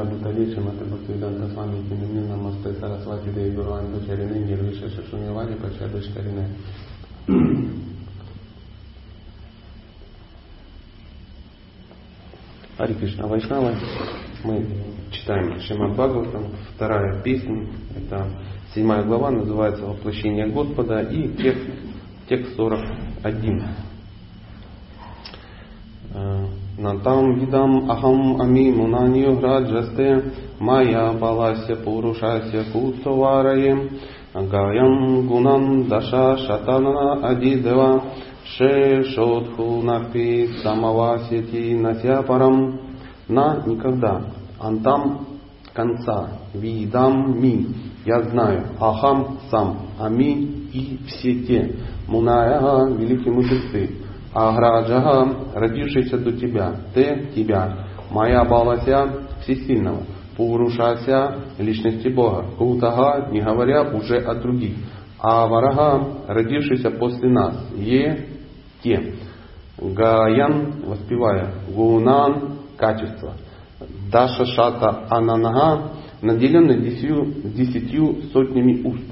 Адуталиши Маты Бхактивиданта Свами Тимини Намасте Сарасвати Деви Гурван Дучарины Нирвиши Шашуньявади Пачадышкарине. Ари Кришна Вайшнава. Мы читаем Шимад Бхагаватам, вторая песня. Это седьмая глава, называется «Воплощение Господа» и текст, текст 41. Натам видам ахам ами мунанью граджасте майя балася пурушася кутсаварае гаям гунам даша шатана адидева шешотху напи самавасити насяпарам на никогда. Антам конца. Видам ми. Я знаю. Ахам сам. Ами и все те. Муная великие мудрецы. Аграджага, родившийся до тебя, ты тебя, моя балася всесильного, Пурушася личности Бога, Кутага, не говоря уже о других, а Варага, родившийся после нас, Е, те, Гаян, воспевая, Гунан, качество, Даша Шата Ананага, наделенный десятью, десятью сотнями уст,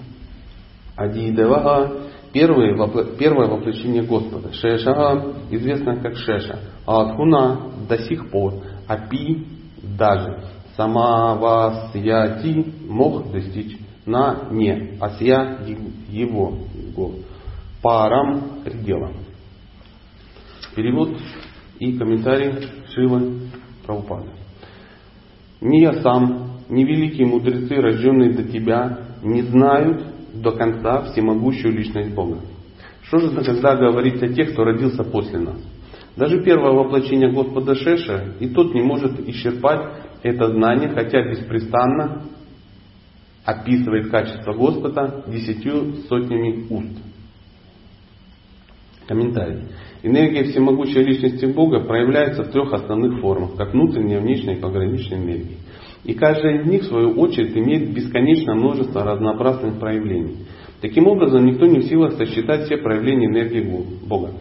Адидевага, Первое, первое воплощение Господа. Шешага известно как Шеша. А Адхуна до сих пор. Апи даже. Сама Васьяти мог достичь на не. Асья его. Парам предела. Перевод и комментарий Шивы Прабхупады. Ни я сам, ни великие мудрецы, рожденные до тебя, не знают до конца всемогущую личность Бога. Что же тогда говорить о тех, кто родился после нас? Даже первое воплощение Господа Шеша, и тот не может исчерпать это знание, хотя беспрестанно описывает качество Господа десятью сотнями уст. Комментарий. Энергия всемогущей личности Бога проявляется в трех основных формах, как внутренняя, внешняя и пограничная энергия. И каждая из них, в свою очередь, имеет бесконечное множество разнообразных проявлений. Таким образом, никто не в силах сосчитать все проявления энергии Бога.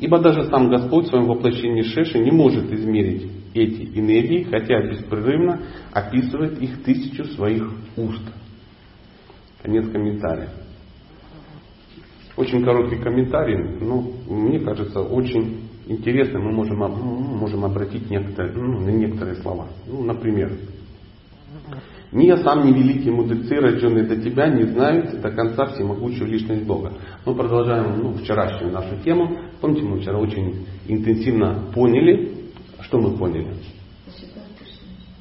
Ибо даже сам Господь в своем воплощении Шеши не может измерить эти энергии, хотя беспрерывно описывает их тысячу своих уст. Конец комментария. Очень короткий комментарий, но мне кажется очень интересный. Мы можем, можем обратить некоторые, ну, на некоторые слова. Ну, например, ни я сам, ни великие мудрецы, рожденные до тебя, не знают до конца всемогущую личность Бога. Мы продолжаем ну, вчерашнюю нашу тему. Помните, мы вчера очень интенсивно поняли, что мы поняли?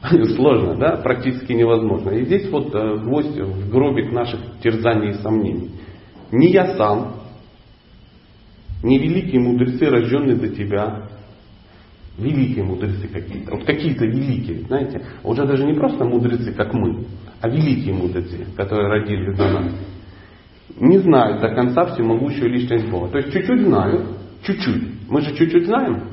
Сложно, да? Практически невозможно. И здесь вот э, гвоздь в гробик наших терзаний и сомнений. Ни я сам, ни великие мудрецы, рожденные до тебя, великие мудрецы какие-то, вот какие-то великие, знаете, уже даже не просто мудрецы, как мы, а великие мудрецы, которые родились до нас, не знают до конца всемогущую личность Бога. То есть чуть-чуть знают, чуть-чуть. Мы же чуть-чуть знаем,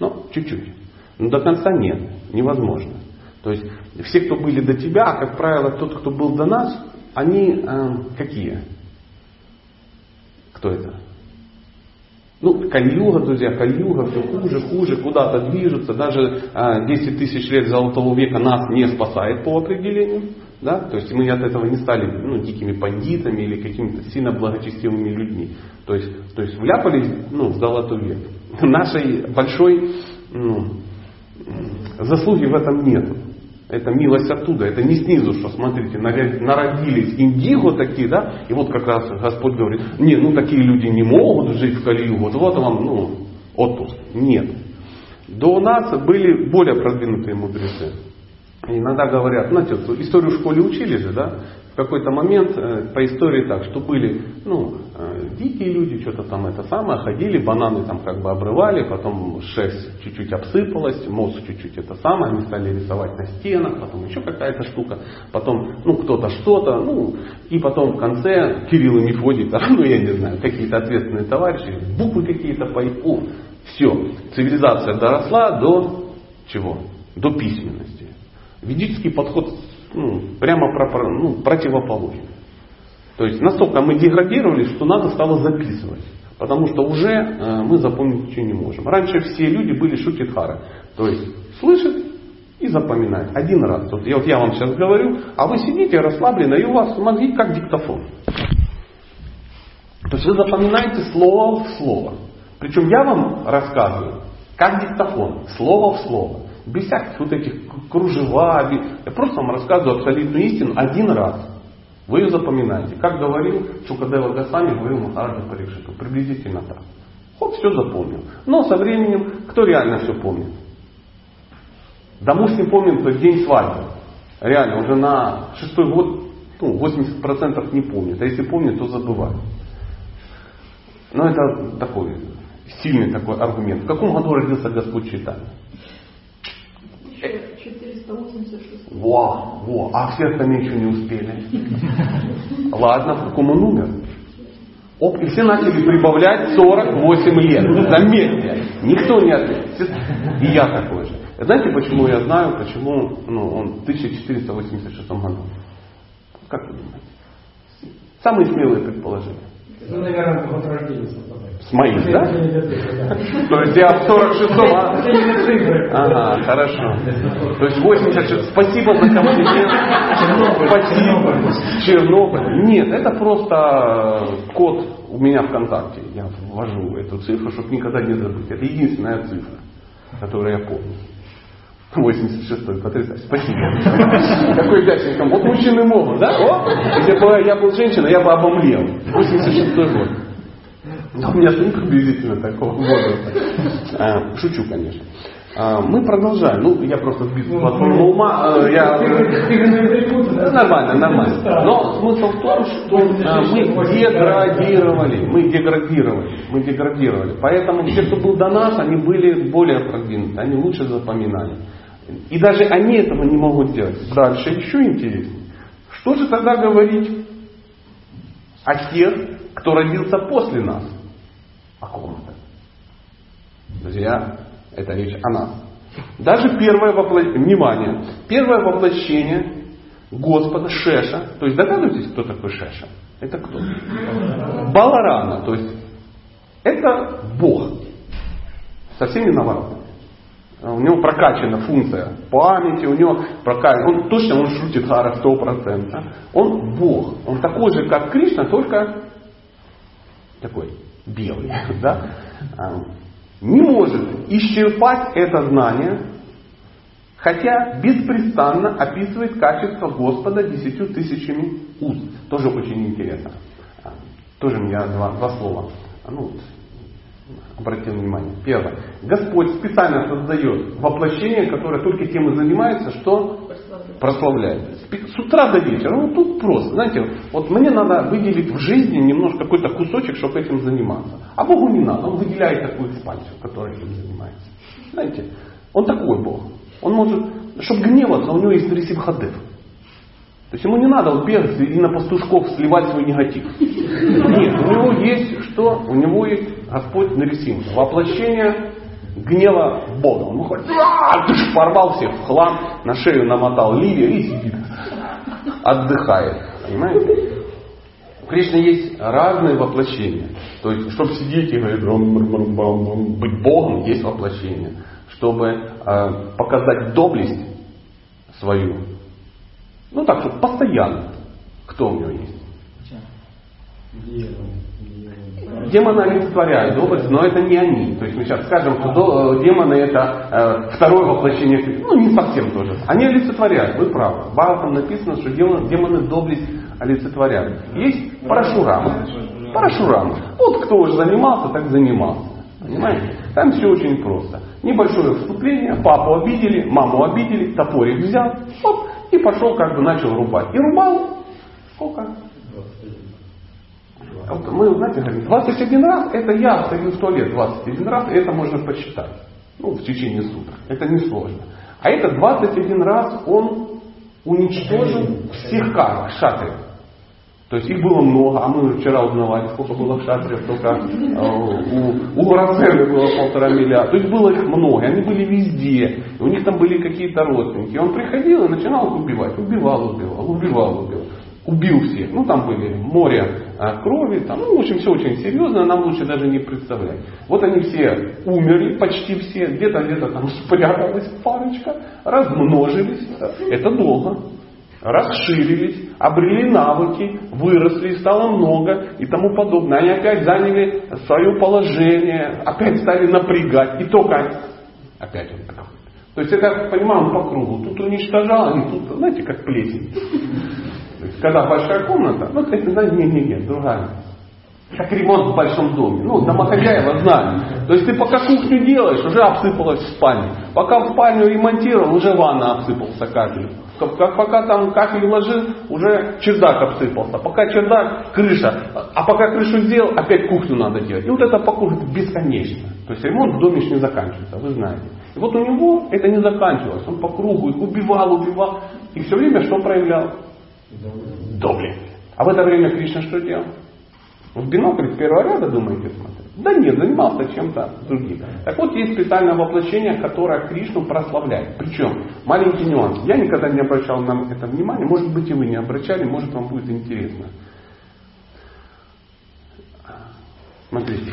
но чуть-чуть. Но до конца нет, невозможно. То есть все, кто были до тебя, а как правило тот, кто был до нас, они э, какие? Кто это? Кальюга, друзья, кальюга, все хуже, хуже, куда-то движутся. Даже а, 10 тысяч лет Золотого века нас не спасает по определению. Да? То есть мы от этого не стали ну, дикими бандитами или какими-то сильно благочестивыми людьми. То есть, то есть вляпались ну, в Золотой век. Нашей большой ну, заслуги в этом нет. Это милость оттуда, это не снизу, что смотрите, народились индиго такие, да, и вот как раз Господь говорит, не, ну такие люди не могут жить в Калию, вот, вот вам, ну, отпуск. Нет. До нас были более продвинутые мудрецы. Иногда говорят, знаете, историю в школе учили же, да? какой-то момент э, по истории так, что были ну, э, дикие люди, что-то там это самое, ходили, бананы там как бы обрывали, потом шерсть чуть-чуть обсыпалась, мозг чуть-чуть это самое, они стали рисовать на стенах, потом еще какая-то штука, потом ну кто-то что-то, ну и потом в конце Кирилл и Мефодий, ну я не знаю, какие-то ответственные товарищи, буквы какие-то по все, цивилизация доросла до чего? До письменности. Ведический подход ну, прямо ну, противоположен. То есть настолько мы деградировали, что надо стало записывать. Потому что уже э, мы запомнить ничего не можем. Раньше все люди были шутитхары. То есть слышит и запоминать. Один раз. Вот я, вот я вам сейчас говорю, а вы сидите расслабленно, и у вас мозги как диктофон. То есть вы запоминаете слово в слово. Причем я вам рассказываю, как диктофон, слово в слово. Без всяких вот этих кружева. Я просто вам рассказываю абсолютную истину один раз. Вы ее запоминаете. Как говорил Чукадева Гасами, говорил Махараджа Парикшиту. Приблизительно так. Хоп, все запомнил. Но со временем, кто реально все помнит? Не помнит тот день свадьбы. Реально, уже на шестой год ну, 80% не помнит. А если помнит, то забывает. Но это такой сильный такой аргумент. В каком году родился Господь Читания? 486. Во, во, а все остальные еще не успели. Ладно, в каком он умер? Оп, и все начали прибавлять 48 лет. Заметьте, никто не ответил. И я такой же. Знаете, почему я знаю, почему ну, он в 1486 году? Как вы думаете? Самые смелые предположения. Ну, наверное, год рождения С моим, да? То есть я в 46-м, а? Ага, хорошо. То есть 86. Спасибо за комплимент. Спасибо. Чернобыль. Нет, это просто код у меня ВКонтакте. Я ввожу эту цифру, чтобы никогда не забыть. Это единственная цифра, которую я помню. 86-й, потрясающе. Спасибо. Какой вдячный Вот мужчины могут, да? О, если бы я был женщиной, я бы обомлел. 86-й год. Но у меня сын приблизительно такого возраста. А, шучу, конечно. А, мы продолжаем. Ну, я просто сбит платформы ума. А, я... Нормально, нормально. Но смысл в том, что мы деградировали. Мы деградировали. Мы деградировали. Поэтому те, кто был до нас, они были более продвинуты. Они лучше запоминали. И даже они этого не могут делать. Дальше еще интереснее. Что же тогда говорить о тех, кто родился после нас? О ком это? Друзья, это речь о нас. Даже первое воплощение, внимание, первое воплощение Господа Шеша, то есть догадываетесь, кто такой Шеша? Это кто? Баларана, то есть это Бог. Совсем не наоборот. У него прокачана функция памяти, у него прокачана, он точно он шутит Хара 100%. Он Бог. Он такой же, как Кришна, только такой белый. Да? А, не может исчерпать это знание, хотя беспрестанно описывает качество Господа десятью тысячами уст. Тоже очень интересно. А, тоже у меня два, два слова. Ну, обратил внимание. Первое. Господь специально создает воплощение, которое только тем и занимается, что прославляет. С утра до вечера. Ну тут просто. Знаете, вот мне надо выделить в жизни немножко какой-то кусочек, чтобы этим заниматься. А Богу не надо. Он выделяет такую экспансию, которая этим занимается. Знаете, он такой Бог. Он может, чтобы гневаться, у него есть Рисибхадев. То есть ему не надо вот бегать и на пастушков сливать свой негатив. Нет, у него есть что? У него есть Господь Нарисим. Воплощение гнева Бога. Он выходит, ты порвал всех в хлам, на шею намотал лилию и сидит. Отдыхает. Понимаете? У Кришны есть разные воплощения. То есть, чтобы сидеть и говорить, быть Богом, есть воплощение. Чтобы э, показать доблесть свою. Ну так, чтобы постоянно. Кто у него есть? Демоны олицетворяют доблесть, но это не они. То есть мы сейчас скажем, что э, демоны это э, второе воплощение, ну не совсем тоже. Они олицетворяют, вы правы. В там написано, что демоны, демоны доблесть олицетворяют. Есть Парашурама. Парашурама. Вот кто уже занимался, так занимался. Понимаете? Там все очень просто. Небольшое вступление, папу обидели, маму обидели, топорик взял, оп, и пошел как бы начал рубать. И рубал сколько? Мы, знаете, говорим, 21 раз, это я сходил в туалет 21 раз, и это можно посчитать. Ну, в течение суток. Это несложно. А это 21 раз он уничтожил всех карм, шатры. То есть их было много, а мы вчера узнавали, сколько было шатриев, только э, у, у Рацены было полтора миллиарда. То есть было их много, они были везде, у них там были какие-то родственники. Он приходил и начинал их убивать, убивал, убивал, убивал, убивал. Убил всех. Ну, там были море а, крови, там, ну, в общем, все очень серьезно, нам лучше даже не представлять. Вот они все умерли, почти все, где-то где-то там спряталась парочка, размножились. Это долго. Расширились, обрели навыки, выросли, стало много и тому подобное. Они опять заняли свое положение, опять стали напрягать. И только опять он такой. То есть это, понимаем, по кругу. Тут уничтожал, и тут, знаете, как плесень. Когда большая комната, ну, это, знаете, нет, нет, нет, другая. Как ремонт в большом доме. Ну, домохозяева знали. То есть ты пока кухню делаешь, уже обсыпалась в спальне. Пока в спальню ремонтировал, уже ванна обсыпался кафель. Как, пока там кафель ложил, уже чердак обсыпался. Пока чердак, крыша. А пока крышу сделал, опять кухню надо делать. И вот это по кругу бесконечно. То есть ремонт в доме не заканчивается, вы знаете. И вот у него это не заканчивалось. Он по кругу их убивал, убивал. И все время что проявлял? Доблесть. А в это время Кришна что делал? В бинокль первого ряда, думаете, смотрел? Да нет, занимался чем-то другим. Так вот, есть специальное воплощение, которое Кришну прославляет. Причем, маленький нюанс. Я никогда не обращал на это внимания. Может быть, и вы не обращали, может, вам будет интересно. Смотрите.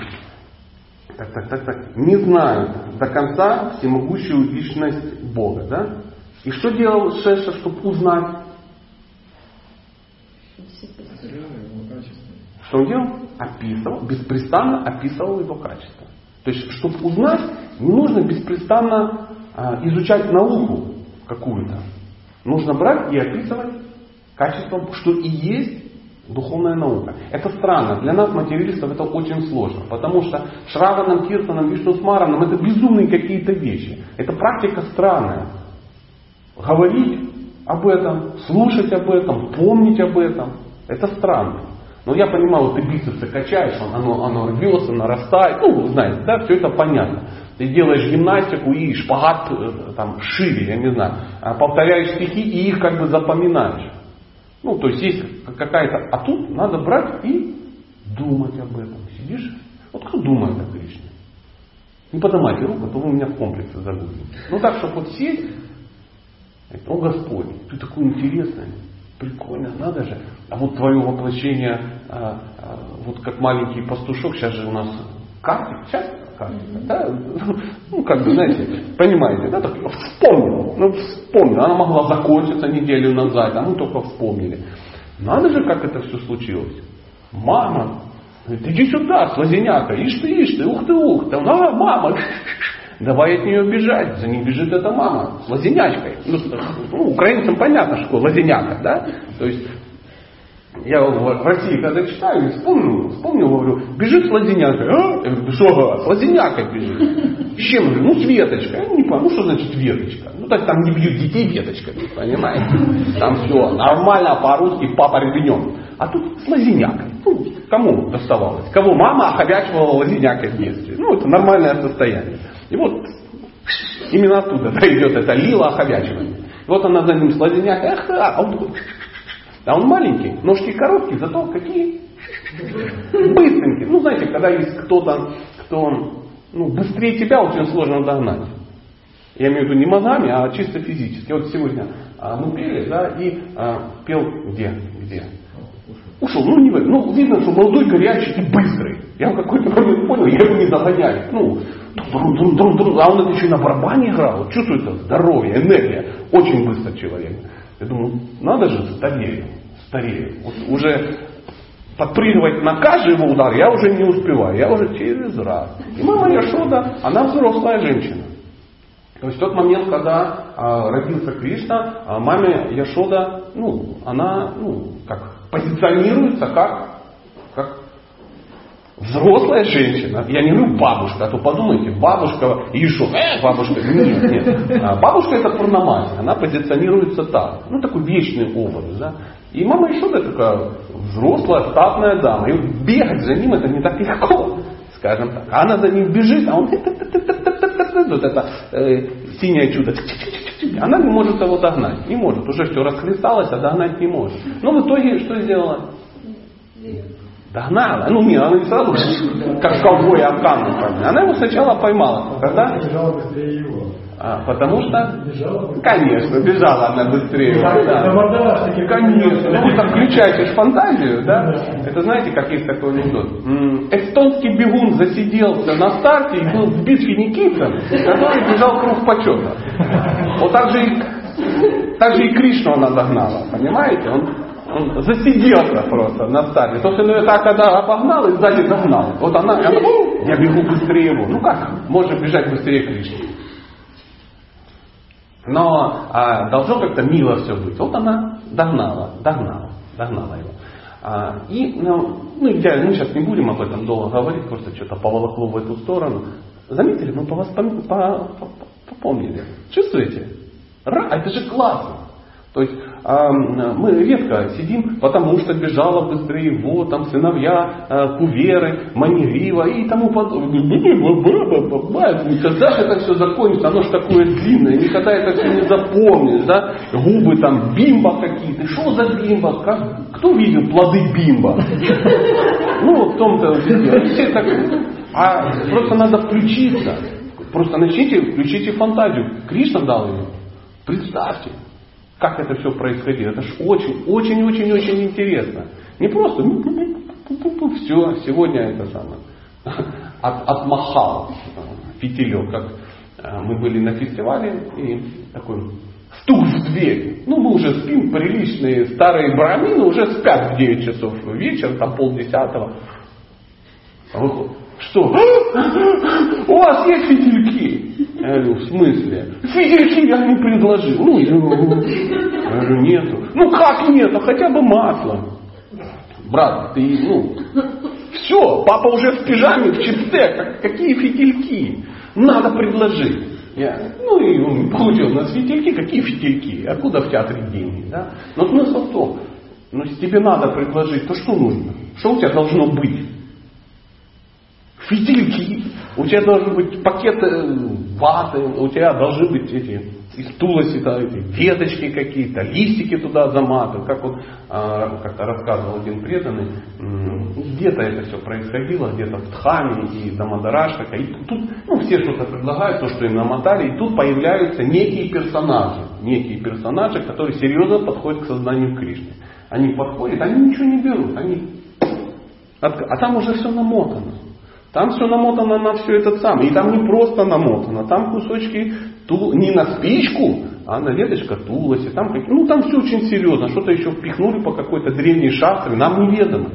Так, так, так, так. Не знают до конца всемогущую личность Бога, да? И что делал Шеша, чтобы узнать? Что он делал? Описывал, беспрестанно описывал его качество. То есть, чтобы узнать, не нужно беспрестанно а, изучать науку какую-то. Нужно брать и описывать качество, что и есть духовная наука. Это странно. Для нас, материалистов, это очень сложно. Потому что Шраванам, Киртанам, Вишнусмаранам это безумные какие-то вещи. Это практика странная. Говорить об этом, слушать об этом, помнить об этом. Это странно. Но я понимаю, вот ты бицепсы качаешь, оно, оно рвется, нарастает. Ну, знаете, да, все это понятно. Ты делаешь гимнастику и шпагат э, там шире, я не знаю. А повторяешь стихи и их как бы запоминаешь. Ну, то есть есть какая-то... А тут надо брать и думать об этом. Сидишь, вот кто думает о Кришне? Не поднимайте руку, а то вы меня в комплексе загубите. Ну так, чтобы вот сесть, о Господь, ты такой интересный, прикольно, надо же. А вот твое воплощение, а, а, вот как маленький пастушок, сейчас же у нас картик, сейчас картика, да? Ну, как бы, знаете, понимаете, да, так, вспомнил, ну, вспомнил, она могла закончиться неделю назад, а мы только вспомнили. Надо же, как это все случилось. Мама, говорит, иди сюда, слазеняка, ишь ты, ишь ты, ух ты, ух ты, а, мама, Давай от нее бежать. За ней бежит эта мама с лазенячкой. Ну, ну, украинцам понятно, что такое да? То есть я в России, когда читаю, вспомнил, вспомнил, говорю, бежит с лазенякой. А? Что, с лазенякой бежит. С чем? Ну, с веточкой. Я не понимаю, ну, что значит веточка? Ну, так там не бьют детей веточками, понимаете? Там все нормально, по-русски, папа ремнем. А тут с лазенякой. Ну, кому доставалось? Кого мама охобячивала лазенякой в детстве? Ну, это нормальное состояние. И вот именно оттуда да, идет это лила оховячивание. Вот она за ним слазеняк, эх, а он, а он маленький, ножки короткие, зато какие быстренькие. Ну, знаете, когда есть кто-то, кто ну, быстрее тебя, очень сложно догнать. Я имею в виду не мозгами, а чисто физически. Вот сегодня а, мы пели, да, и а, пел где? Где? Ушел, ну не вы. Ну, видно, что молодой, горячий и быстрый. Я в какой-то момент понял, я его не догоняю. Ну, друм, друм, друм, друм, а он это еще и на барабане играл. Чувствует здоровье, энергия. Очень быстро человек. Я думаю, надо же, старею, старею. Вот уже подпрыгивать на каждый его удар я уже не успеваю, я уже через раз. И мама Яшода, она взрослая женщина. То есть тот момент, когда а, родился Кришна, а, маме Яшода, ну, она, ну, как позиционируется как взрослая женщина. Я не говорю бабушка, а то подумайте, бабушка и еще, э, бабушка. Нет, нет. А бабушка это Пурнамаси, она позиционируется так. Ну, такой вечный образ. Да? И мама еще такая взрослая, статная дама. И бегать за ним это не так легко, скажем так. А она за ним бежит, а он вот это э, синее чудо. Она не может его догнать. Не может. Уже все расхлесталось, а догнать не может. Но в итоге что сделала? Догнала. Ну нет, она не сразу, как ковбой Афгану. Она его сначала поймала. Когда? А, потому что... Бежала? Конечно, бежала она быстрее. Да. Конечно. Ну, вы там включаете фантазию, да? Это знаете, как есть такой анекдот? Эстонский бегун засиделся на старте и был сбит финикийцем, который бежал круг почета. Вот так же и, так же и Кришну она догнала, понимаете? Он, он засиделся просто на старте. Он ее так когда обогнал и сзади догнал. Вот она, она «О, я бегу быстрее его. Ну как можно бежать быстрее Кришны? Но а, должно как-то мило все быть. Вот она догнала, догнала, догнала его. А, и, ну, ну, я, мы сейчас не будем об этом долго говорить, просто что-то поволокло в эту сторону. Заметили, мы по вас пом- по- по- попомнили. Чувствуете? Ра, это же классно. То есть а, мы редко сидим, потому что бежала быстрее его, там сыновья, а, куверы, маневрива и тому подобное. Когда же это все закончится? Оно же такое длинное, никогда это все не запомнишь, да? Губы там бимба какие-то. Что за бимба? Как? Кто видел плоды бимба? Ну, в том-то. Все так, а просто надо включиться. Просто начните, включите фантазию. Кришна дал ее. Представьте, как это все происходило. Это же очень, очень, интересно. Не просто все, сегодня это самое. От, отмахал фитилек, как э, мы были на фестивале, и такой стук в дверь. Ну, мы уже спим, приличные старые брамины уже спят в 9 часов вечера, там полдесятого. А выходит, что? У вас есть фитильки? Я говорю, в смысле? Фитильки я не предложил. Ну, я говорю, нету. Ну как нету? Хотя бы масло. Брат, ты, ну, все, папа уже в пижаме, в чипсе, как, какие фитильки? Надо предложить. Я, ну и он получил на фитильки, какие фитильки? Откуда в театре деньги? Да? Но смысл в том, ну, если тебе надо предложить, то что нужно? Что у тебя должно быть? фитильки, у тебя должен быть пакет э, ваты, у тебя должны быть эти из тулоси эти веточки какие-то, листики туда заматывают. Как вот а, как-то рассказывал один преданный, где-то это все происходило, где-то в Дхаме и Дамадарашка. И тут ну, все что-то предлагают, то, что им намотали, и тут появляются некие персонажи, некие персонажи, которые серьезно подходят к сознанию Кришны. Они подходят, они ничего не берут, они... А там уже все намотано. Там все намотано на все этот самый. И там не просто намотано, там кусочки ту, не на спичку, а на веточка тулоси. Там, ну там все очень серьезно. Что-то еще впихнули по какой-то древней шастре, нам неведомо.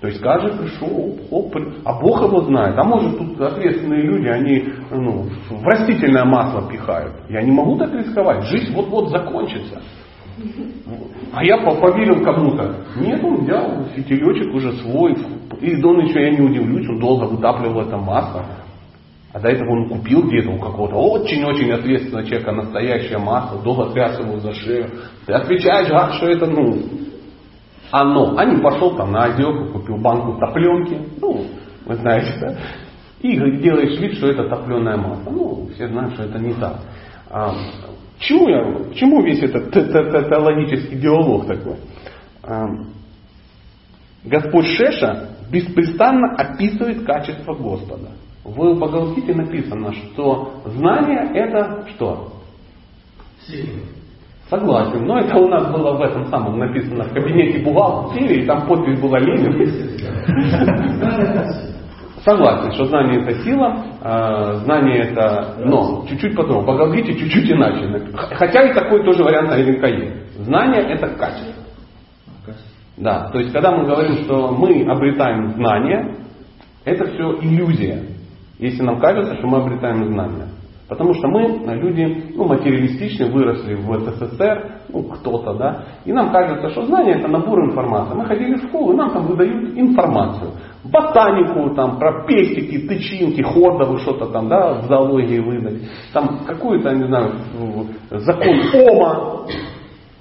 То есть каждый пришел, оп, а Бог его знает. А может тут ответственные люди, они ну, в растительное масло пихают. Я не могу так рисковать. Жизнь вот-вот закончится. А я поверил кому-то. Нет, он взял фитилечек уже свой. И он еще, я не удивлюсь, он долго вытапливал это масло. А до этого он купил где-то у какого-то очень-очень ответственного человека настоящее масло, долго тряс его за шею. Ты отвечаешь, а, что это, ну, оно. А не пошел там на озерку, купил банку топленки, ну, вы знаете, да. И делаешь вид, что это топленое масло. Ну, все знают, что это не так. А, чему, я, к чему весь этот теологический диалог такой? Господь Шеша беспрестанно описывает качество Господа. В Бхагавадгите написано, что знание это что? Сила. Согласен, но это у нас было в этом самом написано в кабинете бухгалтерии, и там подпись была Ленин. Согласен, что знание это сила, а, знание это но. Чуть-чуть. В Бхагавадгите чуть-чуть иначе. Хотя и такой тоже вариант наверняка есть. Знание это качество. Да, то есть когда мы говорим, что мы обретаем знание, это все иллюзия. Если нам кажется, что мы обретаем знания. Потому что мы, люди, ну, материалистичны, выросли в СССР, ну, кто-то, да, и нам кажется, что знание это набор информации. Мы ходили в школу, и нам там выдают информацию. Ботанику, там, про пестики, тычинки, хордовы, что-то там, да, в зоологии выдали. Там какой-то, не знаю, закон Ома,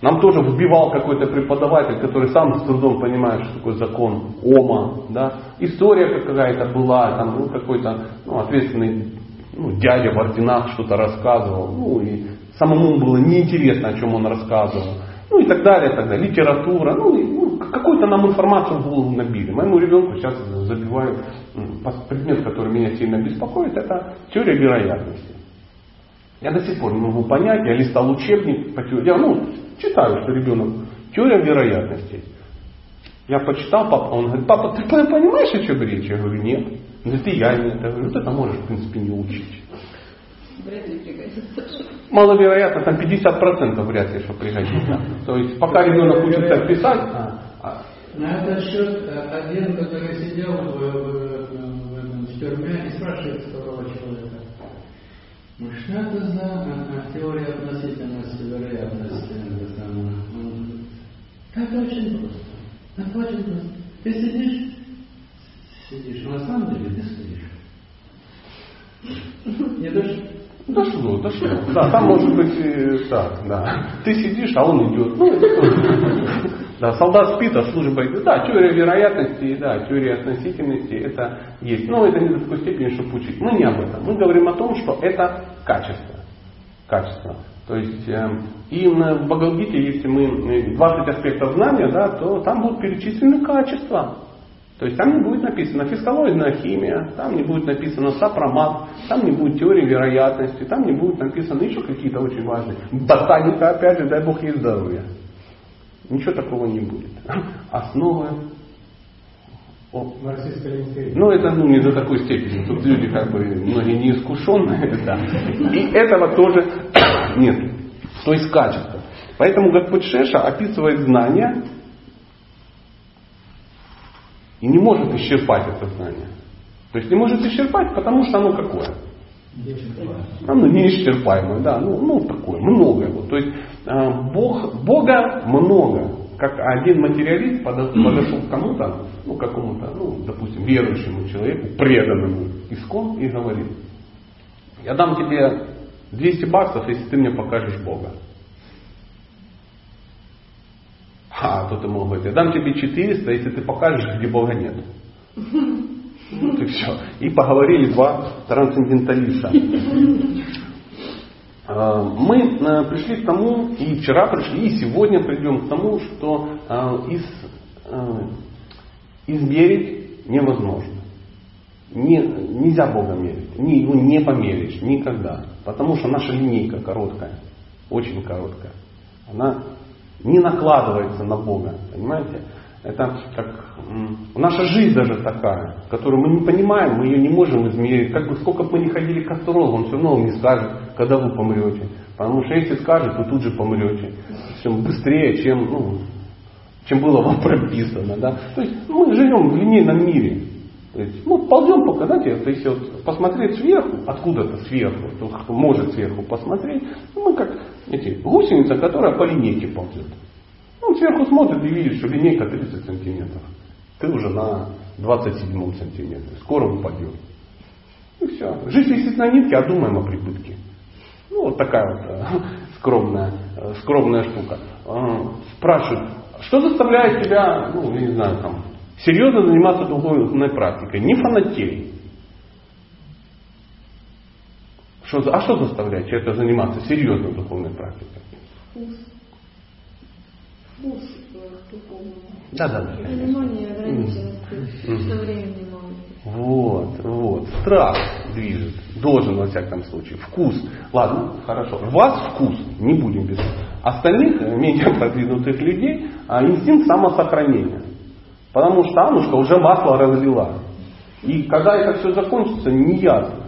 нам тоже вбивал какой-то преподаватель, который сам с трудом понимает, что такое закон Ома. Да? История какая-то была, там ну, какой-то ну, ответственный ну, дядя в орденах что-то рассказывал. Ну, и самому было неинтересно, о чем он рассказывал. Ну и так далее, так далее. Литература. Ну, и, ну какую-то нам информацию в голову набили. Моему ребенку сейчас забиваю предмет, который меня сильно беспокоит, это теория вероятности. Я до сих пор не могу понять, я листал учебник по теории, я ну, читаю, что ребенок, теория вероятностей. Я почитал, папа, он говорит, папа, ты понимаешь, о чем речь? Я говорю, нет. Ну ты я нет. Я говорю, вот это можешь, в принципе, не учить. Вряд ли пригодится. Маловероятно, там 50% вряд ли, что пригодится. То есть пока ребенок учится писать, а, а. на этот счет э, один, который сидел в, в, тюрьме и спрашивает второго человека, ну что это за теория относительности вероятности? Это очень просто. Это очень просто. Ты сидишь, сидишь, на самом деле ты стоишь. Не дошло? Дошло, дошло. Да, там может быть и так, да. Ты сидишь, а он идет. Ну, это тоже. Да, солдат спит, а служба идет. Да, теория вероятности, да, теория относительности, это есть. Но это не до такой степени, чтобы учить. Мы не об этом. Мы говорим о том, что это качество. Качество. То есть, э, и в Бхагавадгите, если мы 20 аспектов знания, да, то там будут перечислены качества. То есть там не будет написано фискалоидная химия, там не будет написано сапромат, там не будет теории вероятности, там не будет написано еще какие-то очень важные. Ботаника, опять же, дай бог ей здоровья. Ничего такого не будет. Основы о, ну, это ну, не до такой степени. Тут люди как бы многие неискушенные. Да. И этого тоже нет. То есть качество. Поэтому Господь Шеша описывает знания и не может исчерпать это знание. То есть не может исчерпать, потому что оно какое? Оно неисчерпаемое, да, ну, ну такое, много его. То есть э, Бог, Бога много. Как один материалист подошел к кому-то, ну какому-то, ну, допустим, верующему человеку, преданному искон, и говорит, я дам тебе 200 баксов, если ты мне покажешь Бога. А, тут ему говорит, я дам тебе 400, если ты покажешь, где Бога нет. Вот и все. И поговорили два трансценденталиста. А, мы э, пришли к тому, и вчера пришли, и сегодня придем к тому, что э, из, э, измерить невозможно. Не, нельзя Бога мерить. Не, его не померишь никогда. Потому что наша линейка короткая. Очень короткая. Она не накладывается на Бога. Понимаете? Это как наша жизнь даже такая, которую мы не понимаем, мы ее не можем измерить. Как бы сколько бы мы ни ходили к астрологу, он все равно вам не скажет, когда вы помрете. Потому что если скажет, вы тут же помрете. Чем быстрее, чем, ну, чем было вам прописано. Да? То есть мы живем в линейном мире. То ну, ползем пока, знаете, то есть вот посмотреть сверху, откуда-то сверху, кто может сверху посмотреть, ну, мы как эти, гусеница, которая по линейке ползет. Он сверху смотрит и видит, что линейка 30 сантиметров. Ты уже на 27 сантиметре. Скоро упадет. И все. Жизнь висит на нитке, а думаем о прибытке. Ну, вот такая вот э, скромная, э, скромная штука. Э, спрашивают, что заставляет тебя, ну, не знаю, там, серьезно заниматься духовной практикой? Не фанатей. Что, а что заставляет человека заниматься серьезно духовной практикой? вкус к духовному. Да, да, да. Что времени мало. Вот, вот. Страх движет. Должен, во всяком случае. Вкус. Ладно, хорошо. Вас вкус. Не будем без Остальных, э, менее продвинутых людей, а, инстинкт самосохранения. Потому что Анушка уже масло разлила. И когда это все закончится, не ясно.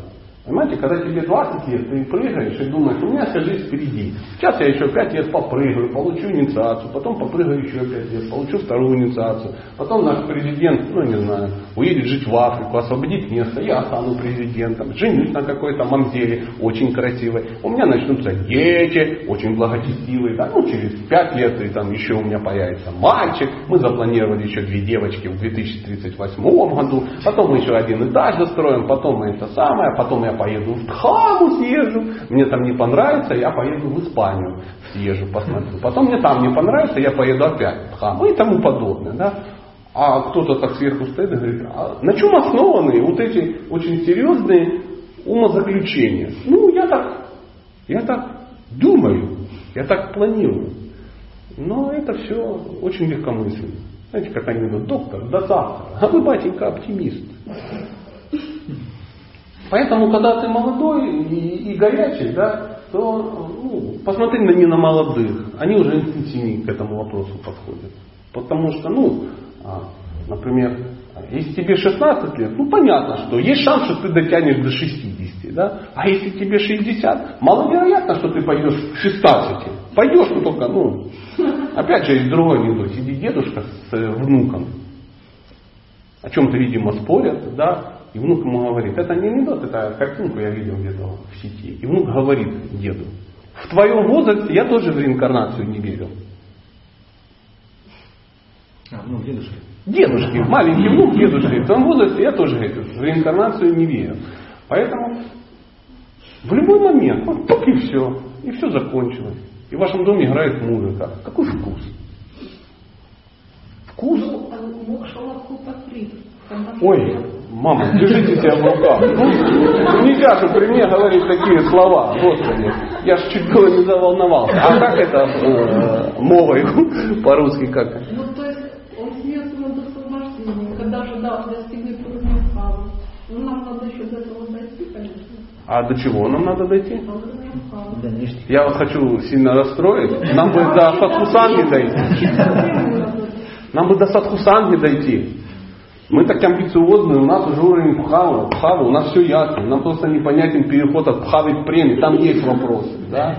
Понимаете, когда тебе 20 лет, ты прыгаешь и думаешь, у меня вся жизнь впереди. Сейчас я еще 5 лет попрыгаю, получу инициацию, потом попрыгаю еще 5 лет, получу вторую инициацию. Потом наш президент, ну не знаю, уедет жить в Африку, освободит место, я стану президентом, женюсь на какой-то мамзеле, очень красивой. У меня начнутся дети, очень благочестивые, да, ну через 5 лет и там еще у меня появится мальчик. Мы запланировали еще две девочки в 2038 году, потом мы еще один этаж достроим, потом мы это самое, потом я поеду в Тхаму съезжу, мне там не понравится, я поеду в Испанию съезжу, посмотрю. Потом мне там не понравится, я поеду опять в Тхаму и тому подобное. Да? А кто-то так сверху стоит и говорит, а на чем основаны вот эти очень серьезные умозаключения? Ну, я так, я так думаю, я так планирую. Но это все очень легкомысленно. Знаете, как они говорят, доктор, до завтра. А вы, батенька, оптимист. Поэтому, когда ты молодой и, и горячий, да, то ну, посмотри на не на молодых. Они уже интенсивнее к этому вопросу подходят. Потому что, ну, а, например, если тебе 16 лет, ну понятно, что есть шанс, что ты дотянешь до 60, да? А если тебе 60, маловероятно, что ты пойдешь к 16. Пойдешь, ну только, ну, опять же, есть другой анекдот. Сидит дедушка с э, внуком, о чем-то, видимо, спорят, да, и внук ему говорит, это не анекдот, это картинку я видел где-то в сети. И внук говорит деду, в твоем возрасте я тоже в реинкарнацию не верил. А, ну, дедушка. Дедушки, маленький внук дедушки. В том возрасте я тоже говорю, в реинкарнацию не верю. Поэтому в любой момент, вот так и все. И все закончилось. И в вашем доме играет музыка. Какой вкус? Вкус? Ой, мама, держите себя в руках. Ну, нельзя же при мне говорить такие слова. Господи, я ж чуть было не заволновался. А как это э, мовой по-русски как? Ну, то есть он смеется над освобождением, когда же да, достигнет уровня вправо. Ну, нам надо еще до этого дойти, конечно. А до чего нам надо дойти? Я вас хочу сильно расстроить. Нам бы до Садхусанги дойти. Нам бы до Садхусанги дойти. Мы так амбициозны, у нас уже уровень пхавы, пхавы, у нас все ясно. Нам просто непонятен переход от пхавы к преми. Там есть вопросы, да?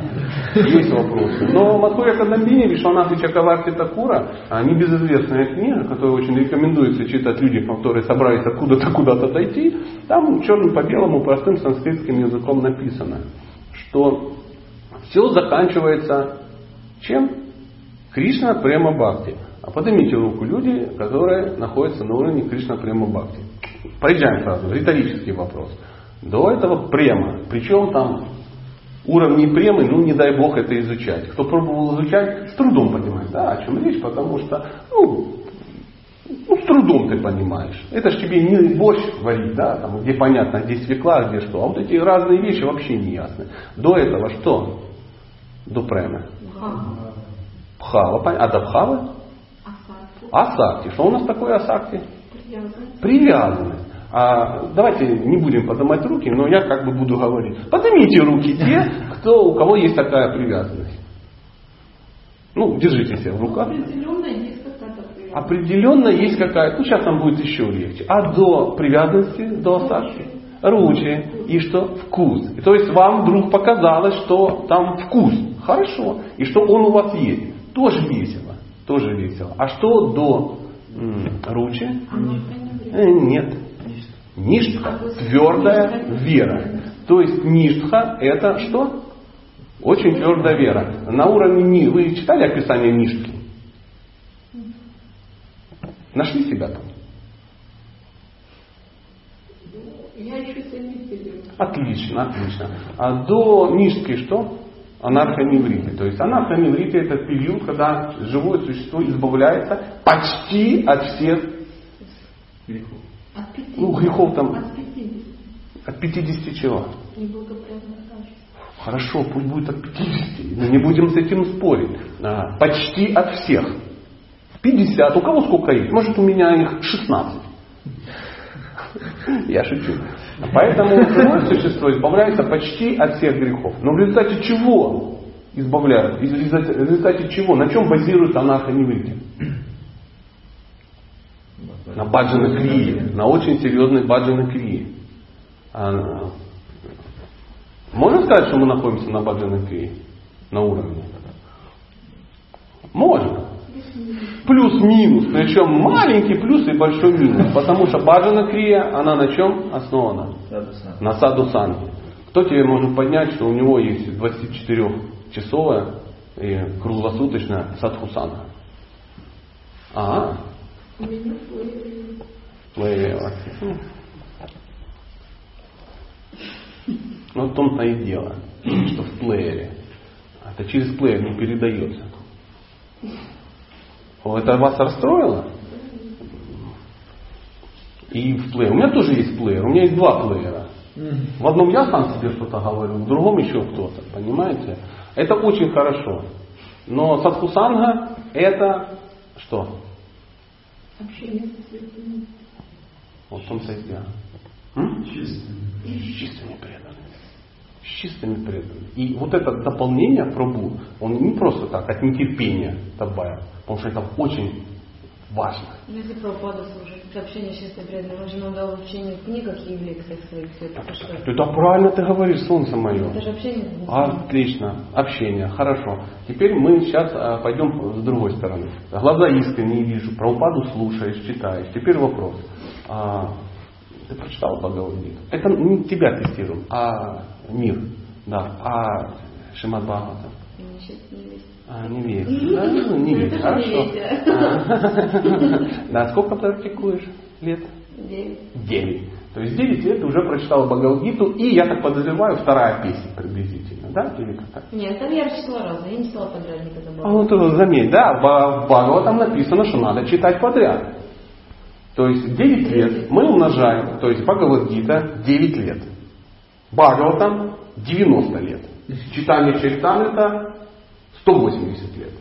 Есть вопросы. Но Матхуря Кадамбини, Вишванаты Чакаварти Такура, небезызвестная книга, которую очень рекомендуется читать людям, которые собрались откуда-то куда-то дойти, там черным по белому простым санскритским языком написано, что все заканчивается чем? Кришна Према Бхакти. А поднимите руку люди, которые находятся на уровне Кришна Према Бхакти. Поезжаем сразу, риторический вопрос. До этого према. Причем там уровни премы, ну не дай бог это изучать. Кто пробовал изучать, с трудом понимает, да, о чем речь, потому что, ну, ну, с трудом ты понимаешь. Это ж тебе не борщ варить, да, там, где понятно, где свекла, где что. А вот эти разные вещи вообще не ясны. До этого что? До премы. Пхава, пон- а до пхавы? Асакти. Что у нас такое асакти? Привязанность. А давайте не будем поднимать руки, но я как бы буду говорить. Поднимите руки те, кто, у кого есть такая привязанность. Ну, держите себя в руках. Определенно есть какая-то привязанность. Определенно есть какая-то, ну сейчас нам будет еще легче. А до привязанности, до асакти? Ручи. И что? Вкус. И то есть вам вдруг показалось, что там вкус. Хорошо. И что он у вас есть. Тоже весело. Тоже весело. А что до м, ручи? Э, Нет. Ништха – твердая вера. То есть ништха – это что? Очень твердая вера. На уровне ни... Вы читали описание ништхи? Нашли себя там? Отлично, отлично. А до ништхи что? Анархоневриты. То есть анархоневриты это период, когда живое существо избавляется почти от всех Грехов. От 50. ну, грехов там От 50. от 50 чего. Хорошо, пусть будет от 50. Мы не будем с этим спорить. А, почти от всех. 50. У кого сколько есть? Может у меня их 16. Я шучу. Поэтому живое существо избавляется почти от всех грехов. Но в результате чего избавляют? Из- из- В результате чего? На чем базируется анархоневрите? На баджана крии. На очень серьезной баджана крии. А, Можно сказать, что мы находимся на баджана крии? На уровне? Можно. Плюс-минус. Причем маленький плюс и большой минус. Потому что баджана крия, она на чем основана? На саду санги. Кто тебе может поднять, что у него есть 24-часовая и круглосуточная? А, плеер. плеер. Ну, в том-то и дело, что в плеере. Это через плеер не передается. О, Это вас расстроило? И в плеер. У меня тоже есть плеер. У меня есть два плеера. В одном я сам себе что-то говорю, в другом еще кто-то. Понимаете? Это очень хорошо. Но садхусанга это что? Общение со святыми. Вот в том-то и дело. С чистыми преданными. С чистыми преданными. И вот это дополнение Прабу, он не просто так, от нетерпения добавил, потому что это очень важно. Если Прабхупада служит, это общение с честной преданным, он же нам дал учение в книгах и в лекциях своих, все это что? Это правильно ты говоришь, солнце мое. Это же общение. Отлично, общение, хорошо. Теперь мы сейчас а, пойдем с другой стороны. Глаза искренне вижу, про упаду слушаешь, читаешь. Теперь вопрос. А, ты прочитал Бхагавадгиту? Это не тебя тестируем, а мир. Да, а Шимат Бхагаватам. А, не весь. Да, ну, не Это хорошо. А. Да, сколько практикуешь лет? Девять. Девять. То есть 9 лет ты уже прочитал Бхагавадгиту, и, я так подозреваю, вторая песня приблизительно, да? Или как так? Нет, там я читала разные, я не читала подряд никогда. А вот э, заметь, да, в в Бхагаватам написано, что надо читать подряд. То есть 9 лет мы умножаем, то есть Бхагавадгита 9 лет. Бхагаватам 90 лет. Читание Чайтамрита 180 лет.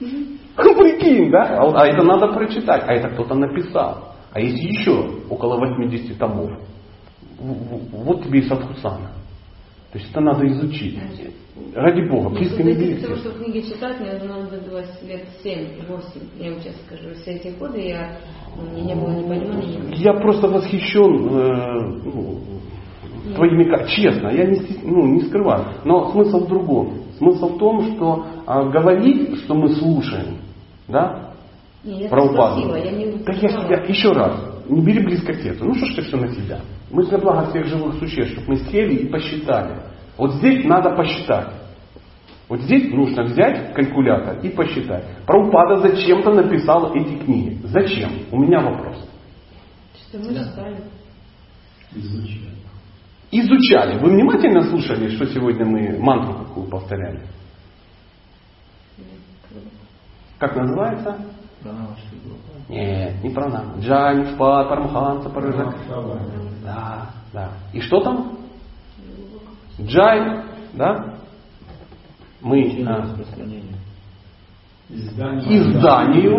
Ну, прикинь, да? А, а это надо прочитать, а это кто-то написал. А есть еще около 80 томов. Вот тебе и Садхусана. То есть это надо изучить. Ради Бога, близко не берите. того, что книги читать, мне надо лет 7-8, я вам честно скажу. Все эти годы я, ну, мне не было ни понимания, ни Я просто восхищен э, ну, твоими честно, я не, ну, не скрываю. Но смысл в другом. Смысл в том, что а, говорить, что мы слушаем, да, Не, я про не Так я себя, еще раз, не бери близко к сердцу. Ну что ж ты все на себя? Мы для блага всех живых существ, чтобы мы сели и посчитали. Вот здесь надо посчитать. Вот здесь нужно взять калькулятор и посчитать. Праупада зачем-то написал эти книги. Зачем? У меня вопрос. Что мы читали. Изучать. Изучали. Вы внимательно слушали, что сегодня мы мантру какую повторяли? Как называется? Нет, не про нас. Джань, Шпат, Парамханса, Паражак. Да, да. И что там? Джай, да? Мы а, изданию,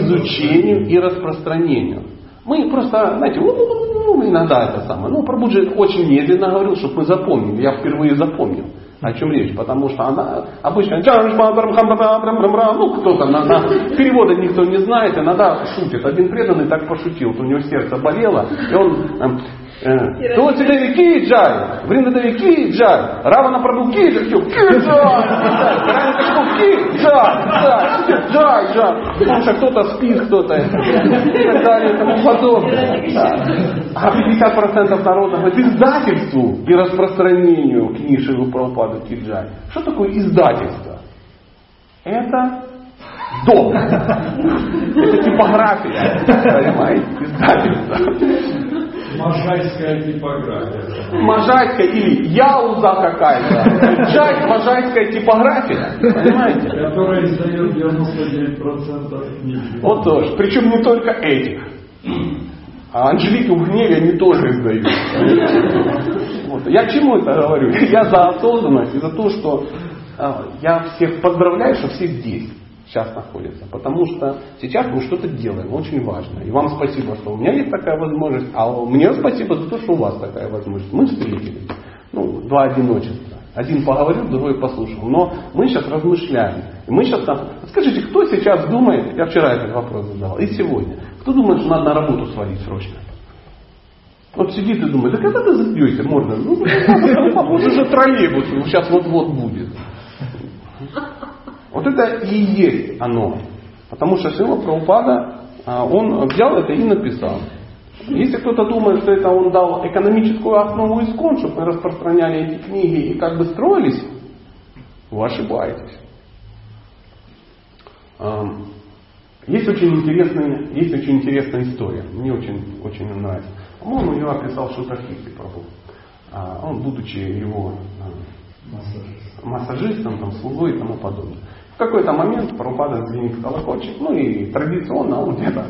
изучению и распространению. Мы просто, знаете, у-у-у, иногда это самое. Ну, Прабуджи очень медленно говорил, чтобы мы запомнили. Я впервые запомнил. О чем речь? Потому что она обычно ну кто-то на, на перевода никто не знает, иногда шутит. Один преданный так пошутил, у него сердце болело, и он эм, э, Тулси Деви Ки Джай, Вринда Деви Ки Джай, Равана Прабу Ки Джай, все, Ки Джай, Равана Прабу Ки Джай, Джай. Потому что кто-то спит, кто-то и так далее и тому подобное. А 50% народа говорит издательству и распространению книжек Прабхупады Ки Джай. Что такое издательство? Это дом. Это типография. Понимаете? Издательство. Можайская типография. Можайская или Яуза какая-то. Джай, можайская типография. Понимаете? Которая издает 99% книг. Вот тоже. Причем не только этих. А Анжелики в гневе они тоже издают. Вот. Я чему это говорю? Я за осознанность и за то, что а, я всех поздравляю, что все здесь сейчас находятся. Потому что сейчас мы что-то делаем, очень важно. И вам спасибо, что у меня есть такая возможность, а мне спасибо за то, что у вас такая возможность. Мы встретились. Ну, два одиночества. Один поговорил, другой послушал. Но мы сейчас размышляем. И мы сейчас там... Скажите, кто сейчас думает, я вчера этот вопрос задавал, и сегодня, кто думает, что надо на работу свалить срочно? Вот сидит и думает, да когда ты запьете, можно? Ну, похоже, уже троллейбус, сейчас вот-вот будет. Вот это и есть оно. Потому что Шила Прабхупада, а, он взял это и написал. Если кто-то думает, что это он дал экономическую основу искон, чтобы мы распространяли эти книги и как бы строились, вы ошибаетесь. Ам, Есть очень интересная, есть очень интересная история. Мне очень, очень нравится. По-моему, ее описал Шутахити Прабу. А, Он, будучи его а, массажистом, там, слугой и тому подобное. В какой-то момент Прабхупада звенит колокольчик, ну и традиционно он где-то